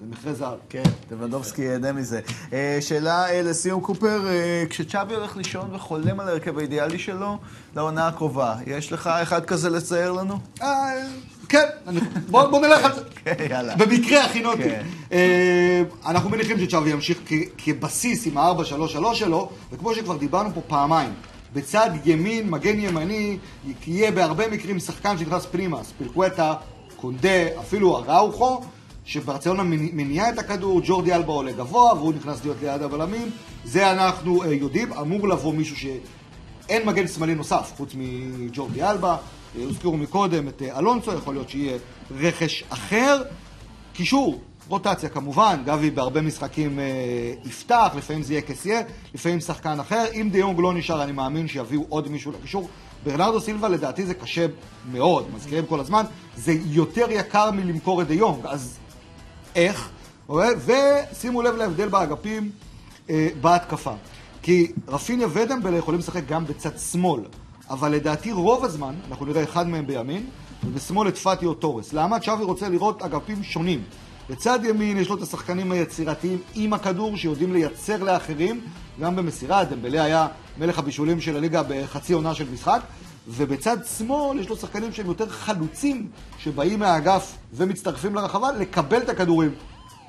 זה מכרה זהב. כן, לבנדובסקי ייהנה מזה. אה, שאלה אה, לסיום קופר, אה, כשצ'אבי הולך לישון וחולם על ההרכב האידיאלי שלו לעונה הקרובה, יש לך אחד כזה לצייר לנו? כן, אני- בוא בוא נלך על זה. כן, יאללה. במקרה הכינותי. כן. אה, אנחנו מניחים שצ'אבי ימשיך כבסיס עם ה-4-3-3 שלו, וכמו שכבר דיברנו פה פעמיים, בצד ימין, מגן ימני, יהיה בהרבה מקרים שחקן שנכנס פנימה, ספילקווטה, קונדה, אפילו אראוכו, שברצלונה מני- מניעה את הכדור, ג'ורדי אלבה עולה גבוה, והוא נכנס להיות ליד הבלמים. זה אנחנו אה, יודעים, אמור לבוא מישהו ש... אין מגן שמאלי נוסף, חוץ מג'ורדי אלבה. אה, הוזכרו מקודם את אה, אלונסו, יכול להיות שיהיה רכש אחר. קישור, רוטציה כמובן, גבי בהרבה משחקים אה, יפתח, לפעמים זה יהיה קסיה, לפעמים שחקן אחר. אם דיונג לא נשאר, אני מאמין שיביאו עוד מישהו לקישור. ברנרדו סילבה לדעתי זה קשה מאוד, מזכירים כל הזמן, זה יותר יקר מלמכור את דיונג, אז איך? אוקיי? ושימו לב להבדל באגפים אה, בהתקפה. כי רפיניה ודמבלה יכולים לשחק גם בצד שמאל, אבל לדעתי רוב הזמן, אנחנו נראה אחד מהם בימין, ובשמאל את פאטי או תורס. למה צ'אבי רוצה לראות אגפים שונים? בצד ימין יש לו את השחקנים היצירתיים עם הכדור שיודעים לייצר לאחרים, גם במסירה, דמבלה היה מלך הבישולים של הליגה בחצי עונה של משחק, ובצד שמאל יש לו שחקנים שהם יותר חלוצים, שבאים מהאגף ומצטרפים לרחבה לקבל את הכדורים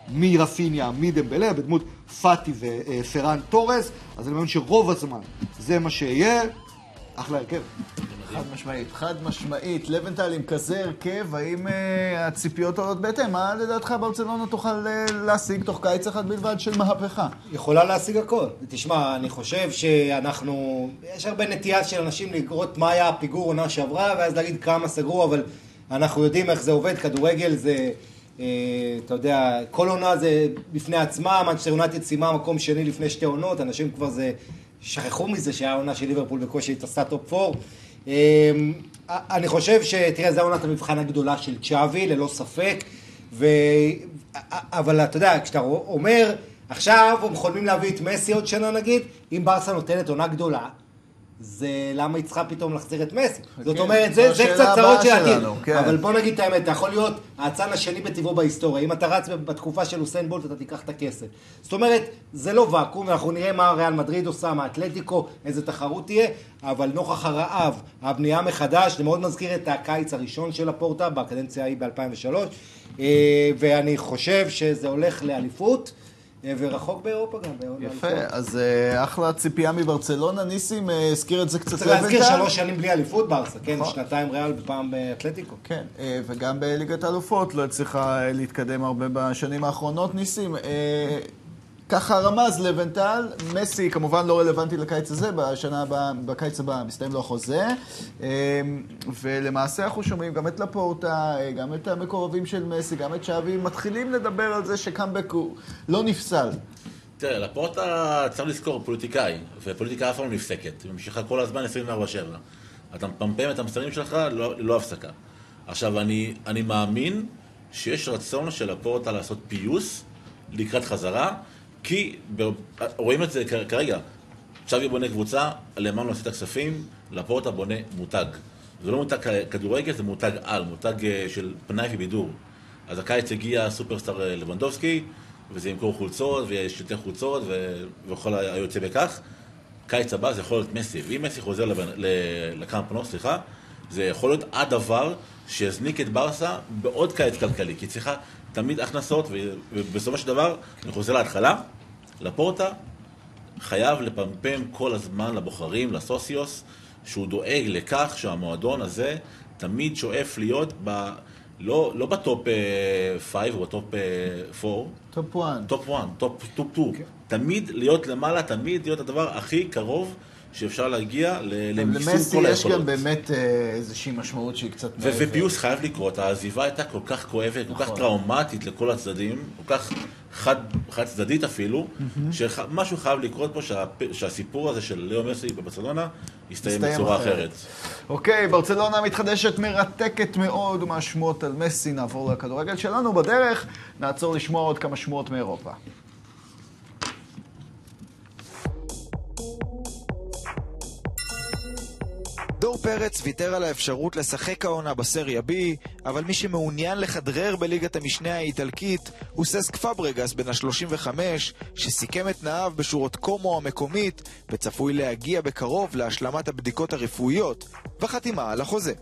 מרפיניה, מדמבלה, בדמות פאטי ופרן תורס, אז אני מאמין שרוב הזמן זה מה שיהיה. אחלה הרכב. חד משמעית, חד משמעית. לבנטל עם כזה הרכב, האם אה, הציפיות עולות בהתאם? מה לדעתך ברצלונה תוכל אה, להשיג תוך קיץ אחד בלבד של מהפכה? יכולה להשיג הכל. תשמע, אני חושב שאנחנו... יש הרבה נטייה של אנשים לראות מה היה הפיגור עונה שעברה, ואז להגיד כמה סגרו, אבל אנחנו יודעים איך זה עובד. כדורגל זה, אה, אתה יודע, כל עונה זה בפני עצמה, מנצ'סטר יונייטד סיימה מקום שני לפני שתי עונות, אנשים כבר זה... שכחו מזה שהיה עונה של ליברפול בקושי התעשתה top 4. אה, אני חושב שתראה, זו עונת המבחן הגדולה של צ'אבי, ללא ספק. ו... אבל אתה יודע, כשאתה אומר, עכשיו הם חולמים להביא את מסי עוד שנה נגיד, אם ברסה נותנת עונה גדולה, זה למה היא צריכה פתאום להחזיר את מסי? זאת כן, אומרת, זו זה, זה קצת צרות של העתיד. שלנו, כן. אבל בוא נגיד את האמת, אתה יכול להיות האצן השני בטבעו בהיסטוריה. אם אתה רץ בתקופה של הוסיין בולט, אתה תיקח את הכסף. זאת אומרת, זה לא ואקום, ואנחנו נראה מה ריאל מדריד עושה, מה אתלטיקו, איזה תחרות תהיה, אבל נוכח הרעב, הבנייה מחדש, זה מאוד מזכיר את הקיץ הראשון של הפורטה, בקדנציה ההיא ב-2003, ואני חושב שזה הולך לאליפות, אה, ורחוק באירופה גם. יפה, אז אה, אחלה ציפייה מברצלונה. ניסים אה, הזכיר את זה קצת צריך להזכיר. שלוש שנים בלי אליפות ברסה, כן, נכון. שנתיים ריאל ופעם באתלטיקו. כן, אה, וגם בליגת האלופות לא הצליחה להתקדם הרבה בשנים האחרונות. ניסים, ככה רמז לבנטל, מסי כמובן לא רלוונטי לקיץ הזה, בשנה הבאה, בקיץ הבא מסתיים לו החוזה. אה, ולמעשה אנחנו שומעים גם את לפורטה, גם את המקורבים של מסי, גם את שווי, מתחילים לדבר על זה שקאמבק הוא לא נפסל. תראה, לפורטה צריך לזכור, פוליטיקאי, ופוליטיקה אף פעם לא נפסקת, היא ממשיכה כל הזמן 24/7. אתה מפמפם את המסרים שלך לא- ללא הפסקה. עכשיו, אני, אני מאמין שיש רצון של הפורטה לעשות פיוס לקראת חזרה, כי רואים את זה כרגע. צ'אבי בונה קבוצה, למען נושא את הכספים, לפורטה בונה מותג. זה לא מותג כדורגל, זה מותג על, מותג אה, של פנאי ובידור. אז הקיץ הגיע סופרסטאר אה, לבנדובסקי, וזה ימכור חולצות, ויש יותר חולצות, וכל היוצא בכך. קיץ הבא זה יכול להיות מסי, ואם מסי חוזר לבנ- ל- לקמפנו, סליחה, זה יכול להיות הדבר שיזניק את ברסה בעוד קיץ כלכלי, כי צריכה תמיד הכנסות, ובסופו של דבר, אני חוזר להתחלה, לפורטה חייב לפמפם כל הזמן לבוחרים, לסוציוס, שהוא דואג לכך שהמועדון הזה תמיד שואף להיות ב... לא, לא ב top 5 או ב top 4, top 1. top 1, top 2, תמיד להיות למעלה, תמיד להיות הדבר הכי קרוב שאפשר להגיע ל- למיסור למסי כל יש היכולות. גם באמת אה, איזושהי משמעות שהיא קצת ופיוס חייב לקרות, העזיבה הייתה כל כך כואבת, כל כך נכון. טראומטית לכל הצדדים, כל כך חד, חד צדדית אפילו, שמשהו חייב לקרות פה שהפ- שהסיפור הזה של לאו מסי בברצלונה יסתיים בצורה אחרת. אחרת. אוקיי, ברצלונה מתחדשת מרתקת מאוד מהשמועות על מסי. נעבור לכדורגל שלנו בדרך, נעצור לשמוע עוד כמה שמועות מאירופה. דור פרץ ויתר על האפשרות לשחק העונה בסריה B, אבל מי שמעוניין לכדרר בליגת המשנה האיטלקית הוא ססק פברגס בן ה-35, שסיכם את תנאיו בשורות קומו המקומית, וצפוי להגיע בקרוב להשלמת הבדיקות הרפואיות, וחתימה על החוזה.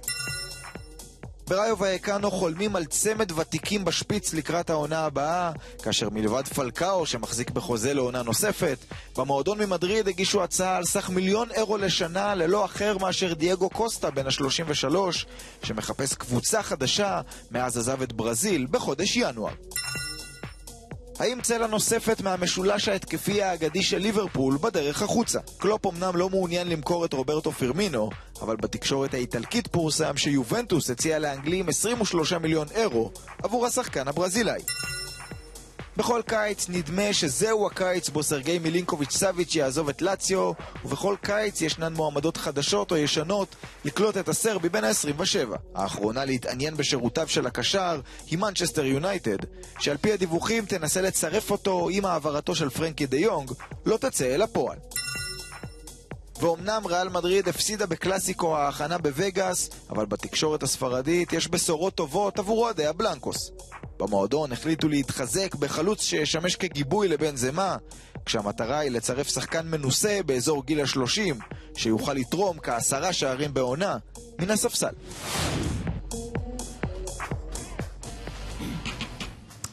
בראיו ואיקנו חולמים על צמד ותיקים בשפיץ לקראת העונה הבאה, כאשר מלבד פלקאו שמחזיק בחוזה לעונה נוספת, במועדון ממדריד הגישו הצעה על סך מיליון אירו לשנה ללא אחר מאשר דייגו קוסטה בן ה-33, שמחפש קבוצה חדשה מאז עזב את ברזיל בחודש ינואר. האם צלע נוספת מהמשולש ההתקפי האגדי של ליברפול בדרך החוצה? קלופ אמנם לא מעוניין למכור את רוברטו פירמינו, אבל בתקשורת האיטלקית פורסם שיובנטוס הציעה לאנגלים 23 מיליון אירו עבור השחקן הברזילאי. בכל קיץ נדמה שזהו הקיץ בו סרגי מילינקוביץ' סאביץ' יעזוב את לאציו, ובכל קיץ ישנן מועמדות חדשות או ישנות לקלוט את הסרבי בן ה-27. האחרונה להתעניין בשירותיו של הקשר היא מנצ'סטר יונייטד, שעל פי הדיווחים תנסה לצרף אותו עם העברתו של פרנקי דה יונג, לא תצא אל הפועל. ואומנם ריאל מדריד הפסידה בקלאסיקו ההכנה בווגאס, אבל בתקשורת הספרדית יש בשורות טובות עבור אוהדי הבלנקוס. במועדון החליטו להתחזק בחלוץ שישמש כגיבוי לבן זמה, כשהמטרה היא לצרף שחקן מנוסה באזור גיל השלושים, שיוכל לתרום כעשרה שערים בעונה מן הספסל.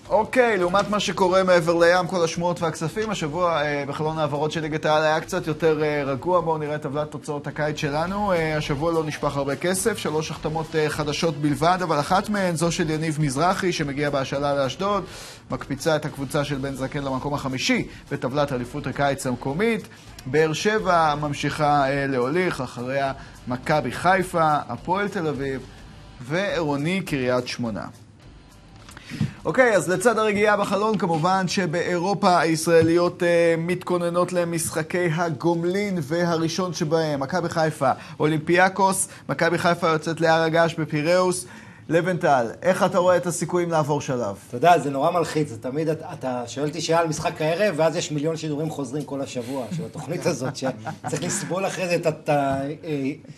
אוקיי, לעומת מה שקורה מעבר לים, כל השמועות והכספים, השבוע אה, בחלון העברות של ליגת העל היה קצת יותר אה, רגוע. בואו נראה את טבלת תוצאות הקיץ שלנו. אה, השבוע לא נשפך הרבה כסף, שלוש החתמות אה, חדשות בלבד, אבל אחת מהן זו של יניב מזרחי, שמגיע בהשאלה לאשדוד, מקפיצה את הקבוצה של בן זקן למקום החמישי בטבלת אליפות הקיץ המקומית. באר שבע ממשיכה אה, להוליך, אחריה מכבי חיפה, הפועל תל אביב ועירוני קריית שמונה. אוקיי, אז לצד הרגיעה בחלון, כמובן שבאירופה הישראליות אה, מתכוננות למשחקי הגומלין והראשון שבהם, מכבי חיפה, אולימפיאקוס, מכבי חיפה יוצאת להר הגעש בפיראוס. לבנטל, איך אתה רואה את הסיכויים לעבור שלב? אתה יודע, זה נורא מלחיץ, זה תמיד, אתה- אתה שואל אותי שאלה על משחק הערב, ואז יש מיליון שידורים חוזרים כל השבוע של התוכנית הזאת, שצריך לסבול אחרי זה את ה-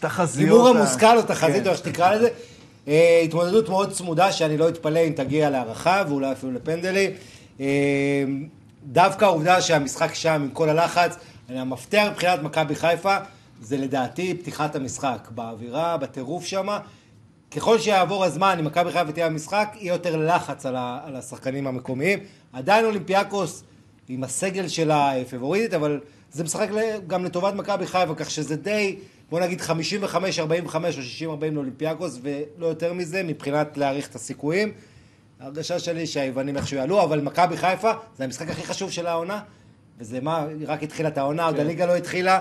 תחזיות הימור המושכל או תחזית, כן. או איך שתקרא לזה. אה, התמודדות מאוד צמודה, שאני לא אתפלא אם תגיע להערכה, ואולי אפילו לפנדלים. אה, דווקא העובדה שהמשחק שם, עם כל הלחץ, המפתח מבחינת מכבי חיפה, זה לדעתי פתיחת המשחק. באווירה, בטירוף שמה. ככל שיעבור הזמן, אם מכבי חיפה תהיה במשחק, יהיה יותר לחץ על, ה, על השחקנים המקומיים. עדיין אולימפיאקוס עם הסגל שלה אה, פבוריטית, אבל זה משחק גם לטובת מכבי חיפה, כך שזה די, בוא נגיד 55-45 או 60-40 לאולימפיאקוס, ולא יותר מזה, מבחינת להעריך את הסיכויים. ההרגשה שלי שהיוונים איכשהו יעלו, אבל מכבי חיפה זה המשחק הכי חשוב של העונה, וזה מה, רק התחילה את העונה, עוד הליגה לא התחילה,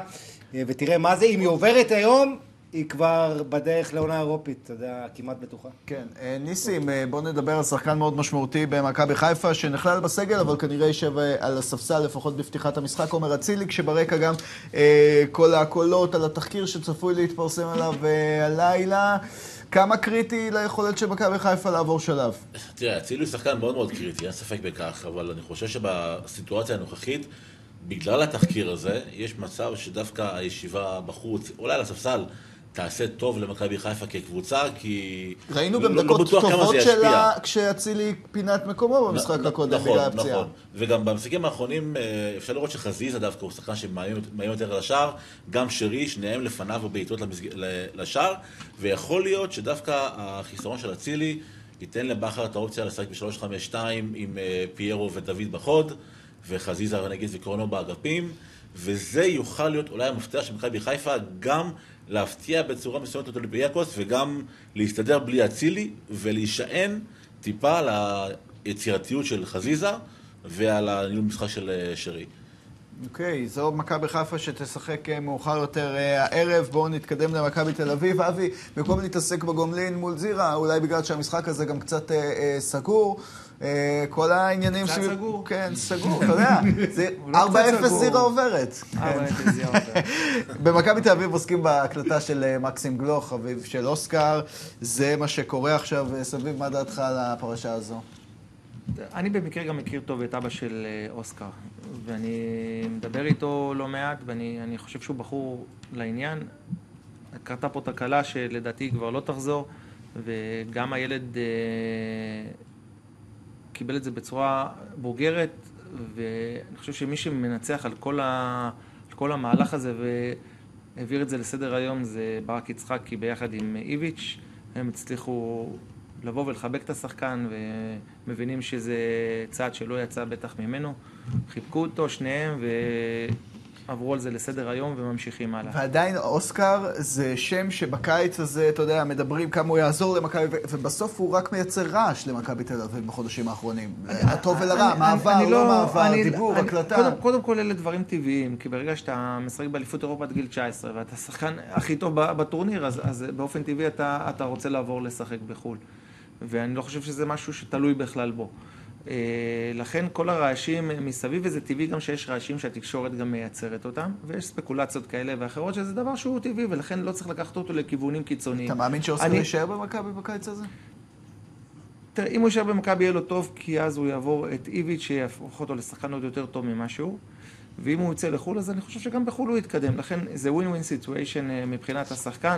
אה, ותראה מה זה, אם היא עוברת היום, היא כבר בדרך לעונה אירופית, אתה יודע, כמעט בטוחה. כן, אה, ניסים, אה, בוא נדבר על שחקן מאוד משמעותי במכבי חיפה, שנכלל בסגל, אבל כנראה יישב אה, על הספסל לפחות בפתיחת המשחק, עומר אצילי, כשברקע גם אה, כל הקולות על התחקיר שצפוי להתפרסם עליו הלילה. כמה קריטי ליכולת של מכבי חיפה לעבור שלב? תראה, אצילי הוא שחקן מאוד מאוד קריטי, אין ספק בכך, אבל אני חושב שבסיטואציה הנוכחית, בגלל התחקיר הזה, יש מצב שדווקא הישיבה בחוץ, אולי על הספסל, תעשה טוב למכבי חיפה כקבוצה, כי... ראינו לא- גם לא דקות בטוח כמה טובות. שלה כשאצילי פינה את מקומו במשחק נ- הקודם נכון, בגלל הפציעה. נכון. וגם במשחקים האחרונים אה, אפשר לראות שחזיזה דווקא הוא שחקן שמאיים מאיים יותר על השער, גם שרי, שניהם לפניו בבעיטות למסג- לשער, ויכול להיות שדווקא החיסרון של אצילי ייתן לבכר את האופציה לשחק ב-3-5-2 עם אה, פיירו ודוד בחוד, וחזיזה נגיד וקרונו באגפים, וזה יוכל להיות אולי המפתח של מכבי חיפה גם להפתיע בצורה מסוימת את אולימפיאקוס וגם להסתדר בלי אצילי ולהישען טיפה על היצירתיות של חזיזה ועל הניהול משחק של אה, שרי. אוקיי, זו מכבי חיפה שתשחק אה, מאוחר יותר אה, הערב. בואו נתקדם למכבי תל אביב. אבי, במקום להתעסק בגומלין מול זירה, אולי בגלל שהמשחק הזה גם קצת אה, אה, סגור, כל העניינים קצת סביב- סגור? כן, סגור, אתה יודע. זה הוא לא 4-0 קצת סגור. זירה עוברת. אה, כן. באמת, איזה יופי. במכבי תל אביב עוסקים בהקלטה של אה, מקסים גלוך, אביו של אוסקר. זה מה שקורה עכשיו אה, סביב. מה דעתך על הפרשה הזו? אני במקרה גם מכיר טוב את אבא של אה, אוסקר, ואני מדבר איתו לא מעט, ואני אני חושב שהוא בחור לעניין. קרתה פה תקלה שלדעתי כבר לא תחזור, וגם הילד אה, קיבל את זה בצורה בוגרת, ואני חושב שמי שמנצח על כל, ה, על כל המהלך הזה והעביר את זה לסדר היום זה ברק יצחקי ביחד עם איביץ'. הם הצליחו לבוא ולחבק את השחקן ומבינים שזה צעד שלא יצא בטח ממנו. חיבקו אותו שניהם ועברו על זה לסדר היום וממשיכים הלאה. ועדיין אוסקר זה שם שבקיץ הזה, אתה יודע, מדברים כמה הוא יעזור למכבי, ובסוף הוא רק מייצר רעש למכבי תל אביב בחודשים האחרונים. לטוב ולרע, אני- מעבר, אני לא מעבר, דיבור, הקלטה. קודם, כל אלה דברים טבעיים, כי ברגע שאתה משחק באליפות אירופה עד גיל 19 ואתה שחקן הכי טוב בטורניר, אז, באופן טבעי אתה, אתה רוצה לעבור לשחק בחו"ל. ואני לא חושב שזה משהו שתלוי בכלל בו. אה, לכן כל הרעשים מסביב, וזה טבעי גם שיש רעשים שהתקשורת גם מייצרת אותם, ויש ספקולציות כאלה ואחרות, שזה דבר שהוא טבעי, ולכן לא צריך לקחת אותו לכיוונים קיצוניים. אתה מאמין שאוסקר אני- יישאר במכבי בקיץ הזה? תראה, אם הוא יישאר במכבי יהיה לו טוב, כי אז הוא יעבור את איביץ' שיהפוך אותו לשחקן עוד יותר טוב ממה שהוא. ואם הוא יצא לחו"ל, אז אני חושב שגם בחו"ל הוא יתקדם. לכן זה ווין ווין סיטואשן מבחינת השחקן.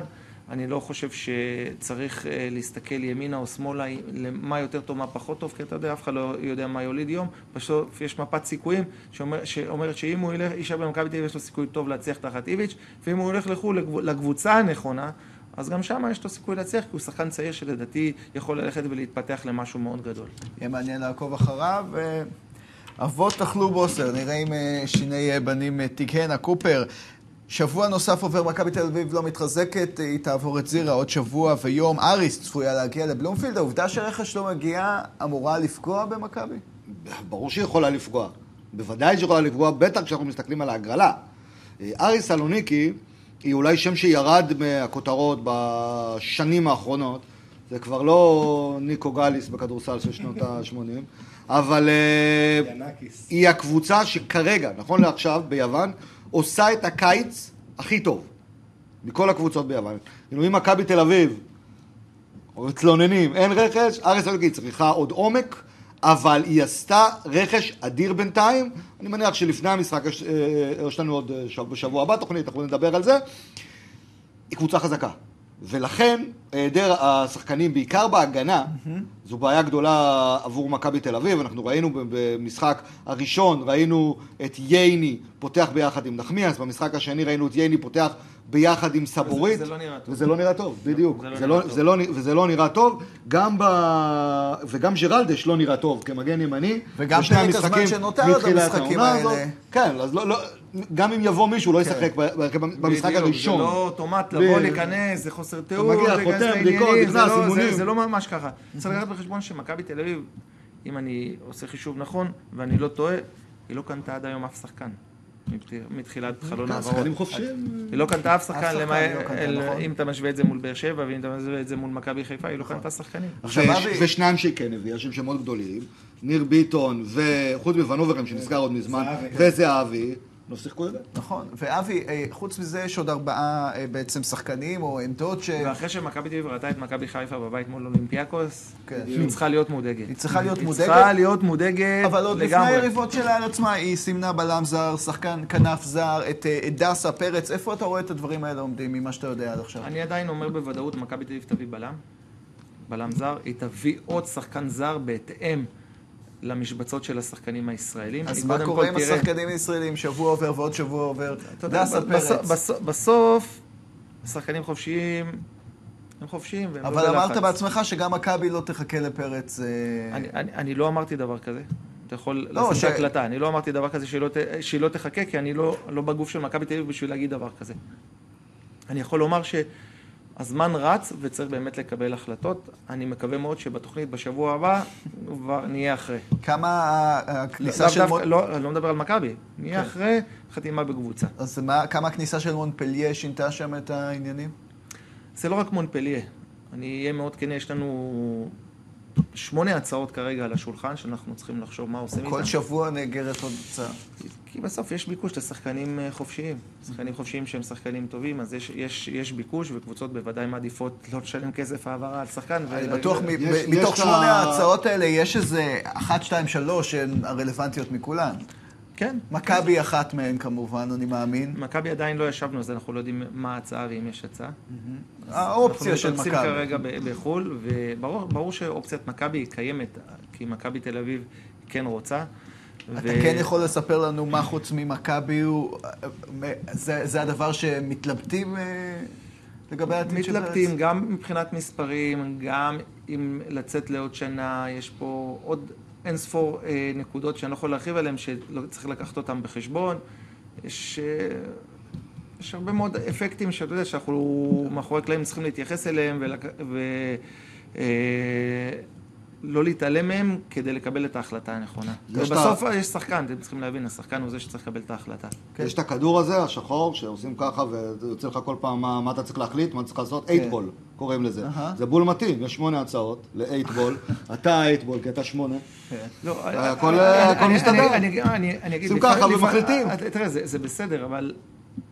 אני לא חושב שצריך אה, להסתכל ימינה או שמאלה, מה יותר טוב, מה פחות טוב, כי אתה יודע, אף אחד לא יודע מה יוליד יום. בסוף יש מפת סיכויים שאומר, שאומרת שאם הוא ילך, יישאר במכבי תל אביב, יש לו סיכוי טוב להצליח תחת איביץ', ואם הוא הולך לחו"ל לקבוצה הנכונה, אז גם שם יש לו סיכוי להצליח, כי הוא שחקן צעיר שלדעתי יכול ללכת ולהתפתח למשהו מאוד גדול. יהיה מעניין לעקוב אחריו. אה, אבות אכלו בוסר, נראה אם אה, שיני בנים תיקהנה. קופר, שבוע נוסף עובר, מכבי תל אביב לא מתחזקת, אה, היא תעבור את זירה עוד שבוע ויום. אריס צפויה להגיע לבלומפילד, העובדה שרכש לא מגיע אמורה לפגוע במכבי? ברור שהיא יכולה לפגוע. בוודאי שהיא יכולה לפגוע, בטח כשאנחנו מסתכלים על ההגרלה. אה, אריס סלוניקי היא אולי שם שירד מהכותרות בשנים האחרונות. זה כבר לא ניקו גליס בכדורסל של שנות ה-80, אבל אה. היא הקבוצה שכרגע, נכון לעכשיו, ביוון, עושה את הקיץ הכי טוב מכל הקבוצות ביוון. כאילו אם מכבי תל אביב מתלוננים, אין רכש, אריס סלוניקי צריכה עוד עומק, אבל היא עשתה רכש אדיר בינתיים. אני מניח שלפני המשחק, יש, אה, יש לנו עוד אה, שב- בשבוע הבא תוכנית, אנחנו נדבר על זה. היא קבוצה חזקה. ולכן, היעדר השחקנים, בעיקר בהגנה, זו בעיה גדולה עבור מכבי תל אביב. אנחנו ראינו במשחק הראשון, ראינו את ייני פותח ביחד עם נחמיאס, במשחק השני ראינו את ייני פותח ביחד עם סבורית. זה לא נראה טוב. וזה לא נראה טוב, בדיוק. זה לא זה נראה לא- טוב. זה לא נ- וזה לא נראה טוב. גם ב... וגם ג'רלדש לא נראה טוב כמגן ימני. וגם פרק הזמן שנותר עד מתחילת המשחקים האלה. הזאת. כן, אז לא, לא, גם אם יבוא מישהו, לא ישחק בהרכב- במשחק הראשון. זה לא אוטומט לבוא, להיכנס, זה חוסר תיאור, מגיע, להיכנס חותם, בדיקות, זה נכנס, לא- אימונים. זה לא ממש ככה. צריך לקחת בחשבון שמכבי תל אביב, אם אני עושה חישוב נכון, ואני לא טועה, היא לא קנתה עד היום אף שחקן. מת- מתחילת חלון כן, העברות. שחקנים חופשיים. היא לא קנתה אף שחקן, לא נכון. אם אתה משווה את זה מול באר שבע, ואם אתה משווה את זה מול מכבי חיפה, היא לא קנתה שחקנים. ושניים שהיא כן הביאה, שהם שמות גדולים, ניר ביטון, וחוץ מוונוברם שנסגר עוד מזמן, זהבי. וזהבי, לא שיחקו את זה. נכון. ואבי, אה, חוץ מזה יש עוד ארבעה אה, בעצם שחקנים או עמדות ש... ואחרי שמכבי תל אביב ראתה את מכבי חיפה בבית מול אולימפיאקוס, כן. היא צריכה להיות מודאגת. היא צריכה להיות היא מודאגת. צריכה להיות מודאגת אבל עוד לפני. היריבות שלה על עצמה, היא סימנה בלם זר, שחקן כנף זר, את אה, את דסה פרץ. איפה אתה רואה את הדברים האלה עומדים ממה שאתה יודע עד עכשיו? אני עדיין אומר בוודאות, מכבי תל אביב תביא בלם, בלם זר, היא תביא עוד שחקן זר בהתאם למשבצות של השחקנים הישראלים. אז מה קורה עם תראה- השחקנים הישראלים? שבוע עובר ועוד שבוע עובר. דסה פרץ. בסוף- בסוף, שחקנים חופשיים, הם חופשיים והם לא אבל אמרת בלחץ. בעצמך שגם מכבי לא תחכה לפרץ. אה, אני, אני, אני לא אמרתי דבר כזה. אתה יכול לא, לשים ש- את ההקלטה. אני לא אמרתי דבר כזה שהיא לא, ת- שהיא לא תחכה, כי אני לא, לא בגוף של מכבי תל אביב בשביל להגיד דבר כזה. אני יכול לומר שהזמן רץ וצריך באמת לקבל החלטות. אני מקווה מאוד שבתוכנית בשבוע הבא כבר נהיה אחרי. כמה הכניסה של... לא, לא מדבר על מכבי, נהיה כן. אחרי חתימה בקבוצה. אז מה- כמה הכניסה של מונפליה שינתה שם את העניינים? זה לא רק מונפליה. אני אהיה מאוד כן, יש לנו שמונה הצעות כרגע על השולחן, שאנחנו צריכים לחשוב מה עושים איתן. כל שבוע נאגרת עוד הצעה. כי בסוף יש ביקוש לשחקנים אה, חופשיים. שחקנים חופשיים שהם שחקנים טובים, אז יש, יש, יש ביקוש, וקבוצות בוודאי מעדיפות לא לשלם כסף העברה על שחקן. אני ו- בטוח, יש- מתוך יש שמונה ה- ההצעות האלה, יש איזה אחת, שתיים, שלוש שהן הרלוונטיות מכולן. כן. מכבי אחת מהן כמובן, אני מאמין. מכבי עדיין לא ישבנו, אז אנחנו לא יודעים מה ההצעה ואם יש הצעה. האופציה של אנחנו מכבי. מתאמצים כרגע בחו"ל, וברור ברור שאופציית מכבי קיימת, כי מכבי תל אביב כן רוצה. אתה כן יכול לספר לנו מה חוץ ממכבי הוא... זה, זה הדבר שמתלבטים אה, לגבי העתיד של מתלבטים גם מבחינת מספרים, גם אם לצאת לעוד שנה, יש פה עוד אין ספור אה, נקודות שאני לא יכול להרחיב עליהן, שצריך לקחת אותן בחשבון. יש, אה, יש הרבה מאוד אפקטים שאתה יודע שאנחנו מאחורי הקלעים צריכים להתייחס אליהם ולק... ו... אה, לא להתעלם מהם כדי לקבל את ההחלטה הנכונה. יש ובסוף את יש שחקן, אתם צריכים להבין, השחקן הוא זה שצריך לקבל את ההחלטה. יש את הכדור הזה, השחור, שעושים ככה, ויוצא לך כל פעם מה, מה אתה צריך להחליט, מה אתה צריך לעשות, אייטבול, קוראים לזה. זה בול מתאים, יש שמונה הצעות לאייטבול. אתה אייטבול, כי אתה שמונה. הכל- מסתדר. אני- אני- אני אני אגיד... עושים ככה ומחליטים. אה, תראה, זה זה בסדר, אבל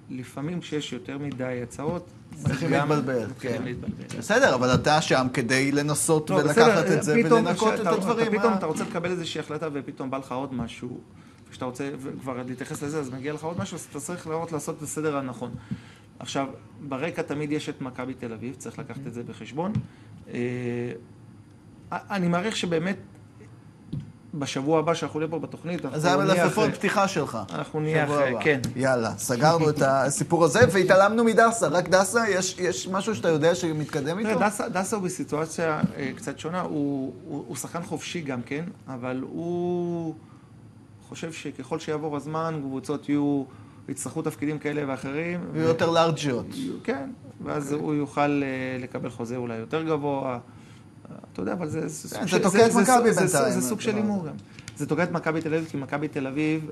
לפעמים כשיש יותר מדי הצעות, מתחילים להתבלבל, כן. להתבלבל. בסדר, אבל אתה שם כדי לנסות לא, ולקחת בסדר, את זה ולנקות את הדברים. אתה פתאום אה? אתה רוצה לקבל איזושהי החלטה ופתאום בא לך עוד משהו, כשאתה רוצה כבר להתייחס לזה, אז מגיע לך עוד משהו, אז אתה צריך לראות לעשות את הסדר הנכון. עכשיו, ברקע תמיד יש את מכבי תל אביב, צריך לקחת את זה בחשבון. אה, אני מעריך שבאמת, בשבוע הבא שאנחנו נהיה פה בתוכנית, אנחנו אז זה נהיה המלפפון אחרי- פתיחה שלך. אנחנו נהיה אחרי. כן. יאללה, סגרנו את הסיפור הזה והתעלמנו מדסה. רק דסה, יש, יש משהו שאתה יודע שמתקדם איתו? דסה- דסה הוא בסיטואציה אה, קצת שונה, הוא, הוא, הוא שחקן חופשי גם כן, אבל הוא חושב שככל שיעבור הזמן, קבוצות יהיו, יצטרכו תפקידים כאלה ואחרים. יהיו יותר לארג'יות. כן, ואז הוא יוכל אה, לקבל חוזה אולי יותר גבוה. אה, אתה יודע, אבל זה... זה כן, תוקע את מכבי בינתיים, זה סוג של הימור. גם. זה תוקע את מכבי תל אביב, כי מכבי תל אביב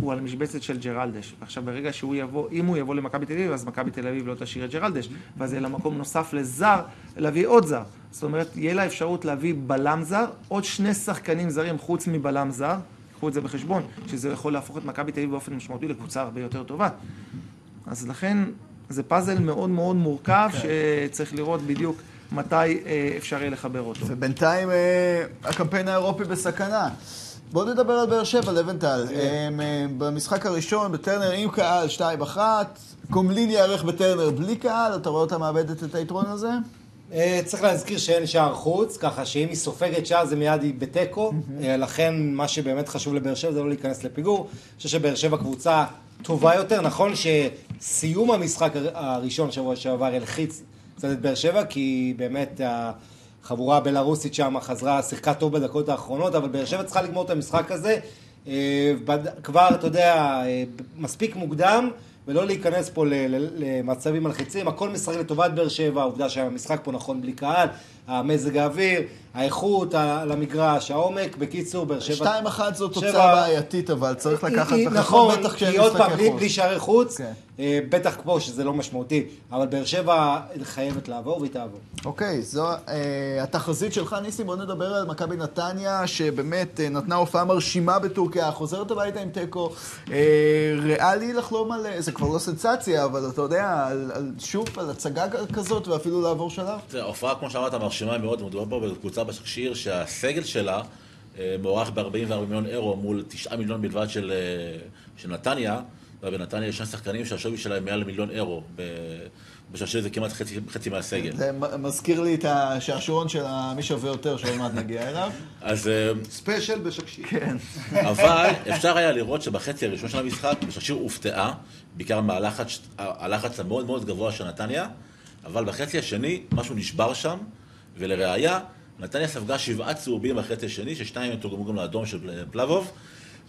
הוא על משבצת של ג'רלדש. עכשיו, ברגע שהוא יבוא, אם הוא יבוא למכבי תל אביב, אז מכבי תל אביב לא תשאיר את ג'רלדש, ואז יהיה לה מקום נוסף לזר, להביא עוד זר. זאת אומרת, יהיה לה אפשרות להביא בלם זר, עוד שני שחקנים זרים חוץ מבלם זר, קחו את זה בחשבון, שזה יכול להפוך את מכבי תל אביב באופן משמעותי לקבוצה הרבה יותר טובה. אז לכן, זה פאזל מאוד מאוד מורכב, שצריך לראות בדיוק מתי אה, אפשר יהיה לחבר אותו. ובינתיים אה, הקמפיין האירופי בסכנה. בואו נדבר על באר שבע, לבנטל. כן. אה, במשחק הראשון, בטרנר עם קהל, 2-1, גומלין ייערך בטרנר בלי קהל, אתה רואה אותה מאבדת את היתרון הזה? אה, צריך להזכיר שאין שער חוץ, ככה שאם היא סופגת שער זה מיד היא בתיקו, אה, לכן מה שבאמת חשוב לבאר שבע זה לא להיכנס לפיגור. אני חושב שבאר שבע קבוצה טובה יותר, נכון שסיום המשחק הר- הראשון שבוע שעבר הלחיץ קצת את באר שבע, כי באמת החבורה הבלארוסית שם חזרה, שיחקה טוב בדקות האחרונות, אבל באר שבע צריכה לגמור את המשחק הזה אה, כבר, אתה יודע, מספיק מוקדם. ולא להיכנס פה למצבים מלחיצים, הכל משחק לטובת באר שבע, העובדה שהמשחק פה נכון בלי קהל, המזג האוויר, האיכות על המגרש, העומק, בקיצור, באר שבע... 2-1 זו שבע- תוצאה בעייתית, אבל צריך לקחת בחשבון, נכון, בטח כשאין כי עוד פעם, משחקי בלי- חוץ. בלי שערי חוץ, כן. אה, בטח פה שזה לא משמעותי, אבל באר שבע חייבת לעבור והיא תעבור. אוקיי, זו אה, התחזית שלך, ניסים. בוא נדבר על מכבי נתניה, שבאמת אה, נתנה הופעה מרשימה בטורקיה, חוזרת הביתה עם תיקו. אה, ריאלי לחלום על, אה, זה כבר לא סנסציה, אבל אתה יודע, על, על, שוב, על הצגה כזאת, ואפילו לעבור שלב. זה ההופעה, כמו שאמרת, מרשימה מאוד, מדובר פה בקבוצה בשקשיר שהסגל שלה אה, מוערך ב-44 מיליון אירו מול 9 מיליון בלבד של, אה, של נתניה, ובנתניה יש שני שחקנים שהשווי שלהם מעל מיליון אירו. ב- בשקשיר זה כמעט חצי, חצי מהסגל. זה מזכיר לי את השעשועון של מי שווה יותר, שעוד מעט נגיע אליו. אז... אה, ספיישל בשקשיר. כן. אבל אפשר היה לראות שבחצי הראשון של המשחק, בשקשיר הופתעה, בעיקר מהלחץ הלחץ המאוד מאוד גבוה של נתניה, אבל בחצי השני משהו נשבר שם, ולראיה, נתניה ספגה שבעה צהובים בחצי השני, ששניים תורגמו גם לאדום של פלבוב,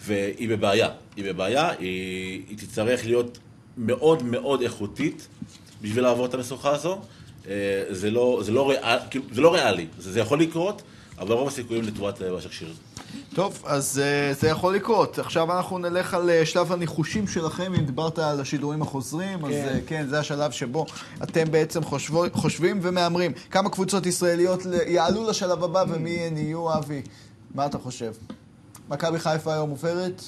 והיא בבעיה. היא בבעיה, היא, היא תצטרך להיות מאוד מאוד איכותית בשביל לעבור את המשוכה הזו. אה, זה לא, זה לא, ריאל, כאילו, זה לא ריאלי, זה, זה יכול לקרות, אבל רוב הסיכויים לטובת אה, השקשיר. טוב, אז uh, זה יכול לקרות. עכשיו אנחנו נלך על uh, שלב הניחושים שלכם, אם דיברת על השידורים החוזרים, אז כן. uh, כן, זה השלב שבו אתם בעצם חושבו, חושבים ומהמרים. כמה קבוצות ישראליות יעלו לשלב הבא ומי הן יהיו, אבי? מה אתה חושב? מכבי חיפה היום עוברת?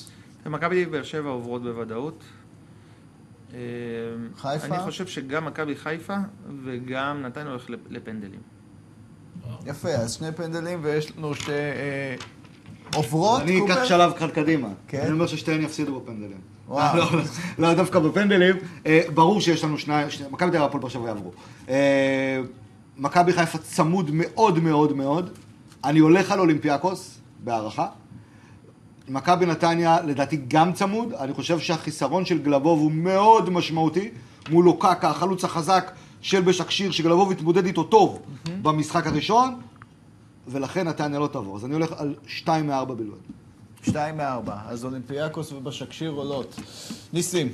ומכבי באר שבע עוברות בוודאות. אה, חיפה? אני חושב שגם מכבי חיפה וגם נתניה הולך לפ- לפנדלים. יפה, אז שני פנדלים ויש לנו שתי... אה, עוברות, אני? אקח שלב אחד קדימה. כן? אני אומר ששתיהן יפסידו בפנדלים. וואו. לא, לא, לא דווקא בפנדלים. אה, ברור שיש לנו שניים, שני- מכבי תל אביב באר שבע יעברו. אה, מכבי חיפה צמוד מאוד מאוד מאוד. אני הולך על אולימפיאקוס, בהערכה. מכבי נתניה לדעתי גם צמוד, אני חושב שהחיסרון של גלבוב הוא מאוד משמעותי מול לוקקה, החלוץ החזק של בשקשיר, שגלבוב התמודד איתו טוב במשחק הראשון, ולכן נתניה לא תעבור. אז אני הולך על 2 מ-4 בלבד. שתיים מארבע. אז אולימפיאקוס ובשקשיר עולות. ניסים.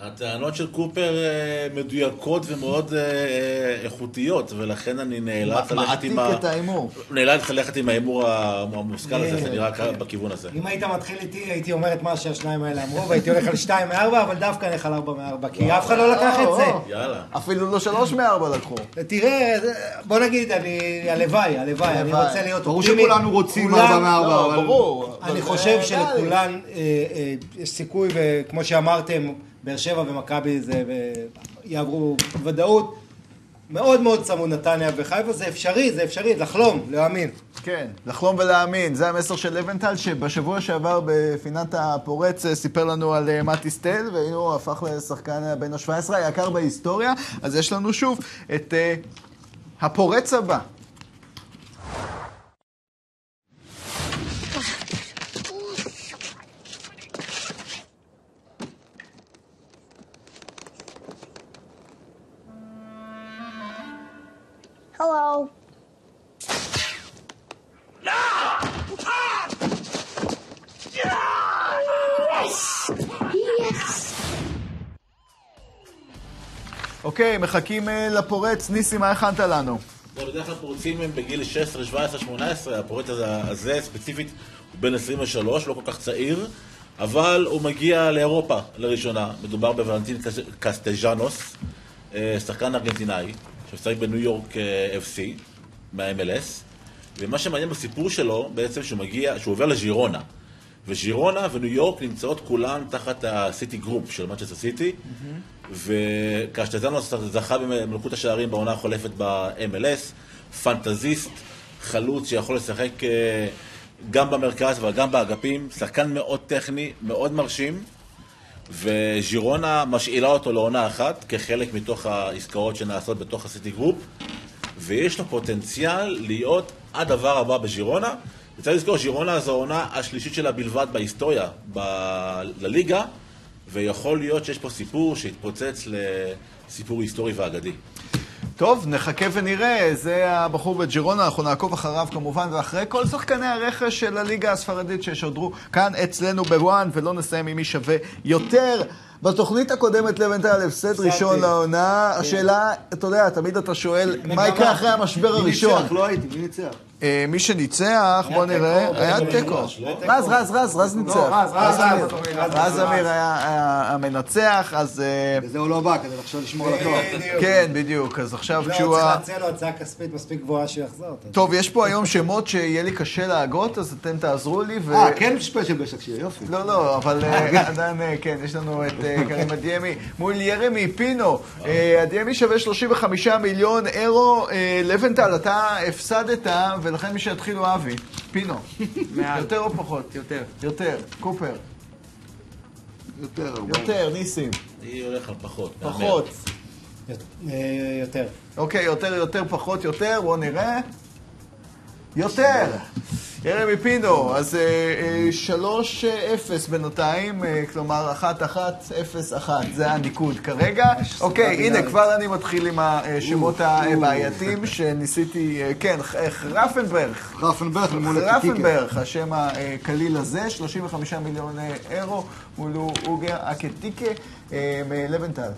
הטענות של קופר אה, מדויקות ומאוד אה, אה, איכותיות, ולכן אני נאלץ ללכת מעתיק עם ה... את ההימור. נאלץ ללכת עם ההימור המושכל הזה, זה נראה ככה בכיוון הזה. אם היית מתחיל איתי, הייתי אומר את מה שהשניים האלה אמרו, והייתי הולך על שתיים מארבע, אבל דווקא נלך על ארבע מארבע, כי אף אחד לא לקח את זה. יאללה. אפילו לא שלוש מארבע לקחו. תראה, בוא נגיד, אני, הלוואי, הלוואי, אני. רוצה להיות ברור. שכולנו רוצים 4 מ-4, לא, אבל... ברור. אני חושב. שלכולן יש סיכוי, וכמו שאמרתם, באר שבע ומכבי זה יעברו בוודאות. מאוד מאוד צמוד נתניה וחיפה, זה אפשרי, זה אפשרי, לחלום, להאמין. כן, לחלום ולהאמין, זה המסר של לבנטל, שבשבוע שעבר בפינת הפורץ אה, סיפר לנו על אה, מתי סטל, והנה הוא הפך לשחקן אה, בן ה-17 היקר בהיסטוריה, אז יש לנו שוב את אה, הפורץ הבא. Hello. Yes. אוקיי, מחכים אה, לפורץ. ניסים, מה הכנת לנו? לא, בדרך כלל פורצים הם בגיל 16, 17, 18, הפורץ הזה, הזה ספציפית הוא בן 23, לא כל כך צעיר, אבל הוא מגיע לאירופה לראשונה. מדובר בוולנטין קס- קסטג'נוס, אה, שחקן ארגנטינאי, שמשחק בניו יורק אה, FC, מה-MLS, ומה שמעניין בסיפור שלו, בעצם שהוא מגיע, שהוא עובר לג'ירונה. וז'ירונה וניו יורק נמצאות כולן תחת ה City Group של מנצ'סטר סיטי, וקסטז'נוס זכה במלכות השערים בעונה החולפת ב-MLS, פנטזיסט, חלוץ שיכול לשחק אה, גם במרכז אבל גם באגפים, שחקן מאוד טכני, מאוד מרשים, וז'ירונה משאילה אותו לעונה אחת כחלק מתוך העסקאות שנעשות בתוך ה City Group, ויש לו פוטנציאל להיות הדבר הבא בז'ירונה. וצריך לזכור, ז'ירונה זו העונה השלישית שלה בלבד בהיסטוריה ב- לליגה, ויכול להיות שיש פה סיפור שיתפוצץ לסיפור היסטורי ואגדי. טוב, נחכה ונראה, זה הבחור בג'ירונה, אנחנו נעקוב אחריו כמובן, ואחרי כל שחקני הרכש של הליגה הספרדית ששודרו כאן אצלנו בוואן, ולא נסיים עם מי שווה יותר. בתוכנית הקודמת לבנטל הפסד ראשון לעונה, השאלה, אתה יודע, תמיד אתה שואל, מה יקרה אחרי המשבר מי הראשון? ניצח? לא הייתי, מי ניצח? אה, מי שניצח, בוא נראה, תיקו, היה תיקו. במגרש, לא? רז, רז, רז, רז ניצח. רז, רז, אמיר. רז, רז, רז רז. אמיר היה היה המנצח, אז אה, וזה הוא לא בא, כדי עכשיו לשמור על התואר. כן, בדיוק. אז עכשיו לא, כשהוא... צריך ה- להציע לו הצעה כספית מספיק גבוהה שהוא יחזור. אתה יודע. טוב, יש פה היום שמות שיהיה לי קשה להגות, אז אתם תעזרו לי. ו... אה, כן ספיישל בשקשיר, יופי. לא, לא, אבל אה, עדיין, אה, כן, יש לנו את אה, קרים אדיאמי מול ירמי פינו. אה, אדיאמי שווה 35 מיליון אירו. אה, לבנטל, אתה הפסדת, ולכן מי שיתחיל הוא אבי. פינו. מעל. יותר או פחות? יותר. יותר. קופר. יותר. יותר, ניסים. אני הולך על פחות. פחות. אה, יותר. אוקיי, יותר, יותר, פחות, יותר, בואו נראה. יותר! ירמי פינו, אז אה, אה, שלוש אה, אפס בינתיים, כלומר אחת אחת, אפס אחת, זה הניקוד כרגע. אוקיי, הנה, כבר אני מתחיל עם השמות הבעייתיים שניסיתי, כן, רפנברג. רפנברג מול הקטיקה. רפנברג, השם הקליל הזה, 35 מיליון אירו, מול אוגר אקטיקה מלבנטל.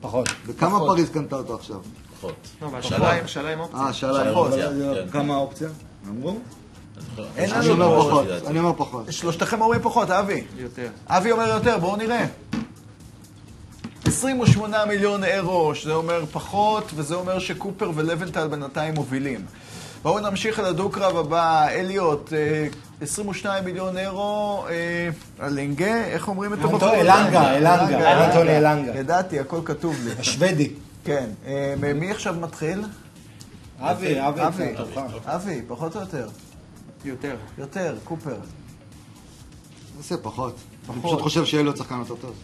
פחות. וכמה פריז קנתה אותו עכשיו? פחות. לא, והשאלה עם- השאלה עם אופציה. אה, שאלה שאלה פחות. אופציה, כן. כמה האופציה? אמרו? אין אני לנו אומר פה- פחות, אני אומר פחות. שלושתכם אומרים פחות, אבי. יותר. אבי אומר יותר, בואו נראה. 28 מיליון אירו, שזה אומר פחות, וזה אומר שקופר ולבנטל בינתיים מובילים. בואו נמשיך אל הדו-קרב הבא, אליוט, אה, 22 מיליון אירו, אה, אלנגה, איך אומרים את הבחור? אלנגה, אלנגה, אנטוני אלנגה. ידעתי, הכל כתוב לי. השוודי. כן, אה, מי עכשיו מתחיל? אבי, אבי. אבי, פחות או יותר. יותר. יותר, קופר. נעשה פחות. אני פחות. פשוט חושב שיהיה לו שחקן יותר טוב.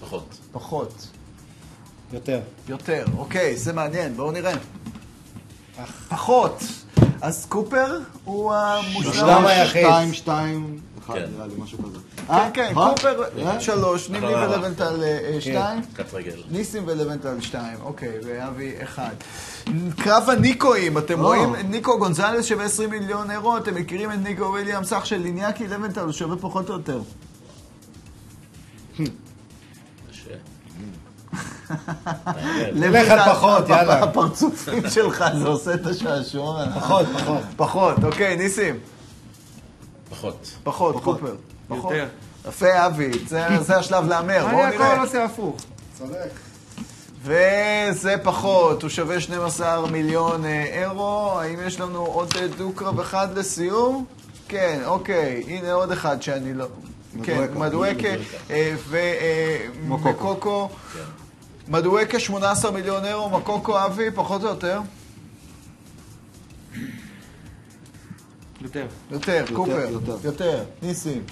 פחות. פחות. יותר. יותר. אוקיי, זה מעניין, בואו נראה. פחות. אז קופר הוא המושלם. מושלם היחיד. שתיים, שתיים, אחד, כן. נראה לי, משהו כזה. כן, אה? כן, נכון? קופר אה? שלוש, לא, לא. ולבנטל אה, שתיים. ניסים ולבנטל שתיים, אוקיי, ואבי אחד. קרב הניקואים, אתם. רואים? ניקו גונזלס שווה 20 מיליון אירו, אתם מכירים את ניקו וויליאם סך של ליניאקי לבנטל, הוא שווה פחות או יותר. נלך על פחות, יאללה. הפרצופים שלך, זה עושה את השעשוע. פחות, פחות. פחות, אוקיי, ניסים. פחות. פחות, קופר. פחות. יותר. יפה, אבי, זה זה השלב להמר, בואו אני נראה. הכל עושה הפוך. צודק. וזה פחות, הוא שווה 12 מיליון אה, אירו. האם יש לנו עוד אה, דו-קרב אחד לסיום? כן, אוקיי, הנה עוד אחד שאני לא... כן, מדואקה. ומקוקו. מדואקה 18 מיליון אירו, מקוקו אבי, פחות או יותר? יותר. יותר, קופר. יותר. ניסים.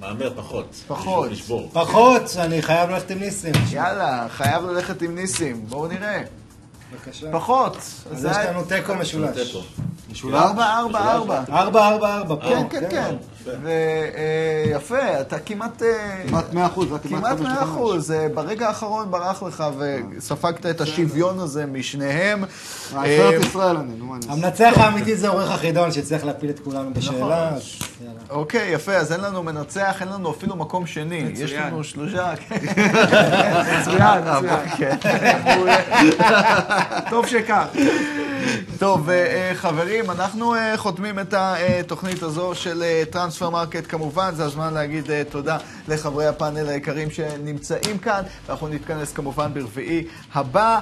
מהמר פחות. פחות. פחות, אני חייב ללכת עם ניסים. יאללה, חייב ללכת עם ניסים. בואו נראה. בבקשה. פחות. אז זה יש לנו תיקו משולש. ארבע. ארבע, ארבע, ארבע. פה. כן, כן, כן. ויפה, אתה כמעט... אה, כמעט 100 אחוז, כמעט כמעט חמש 100 וחמש. אחוז, אה, ברגע האחרון ברח לך וספגת את השוויון הזה משניהם. אה, אה, ישראל אני, נו מה אני? המנצח האמיתי זה עורך החידון שהצליח להפיל את כולנו בשאלה. אז יאללה. אוקיי, יפה, אז אין לנו מנצח, אין לנו אפילו מקום שני. יש. לנו שלושה, כן. מצוין, מצוין. כן. טוב שכך. טוב, חברים, אנחנו חותמים את התוכנית הזו של אה, טרנספר מרקט כמובן, זה הזמן להגיד אה, תודה לחברי הפאנל היקרים שנמצאים כאן, ואנחנו נתכנס כמובן ברביעי הבא.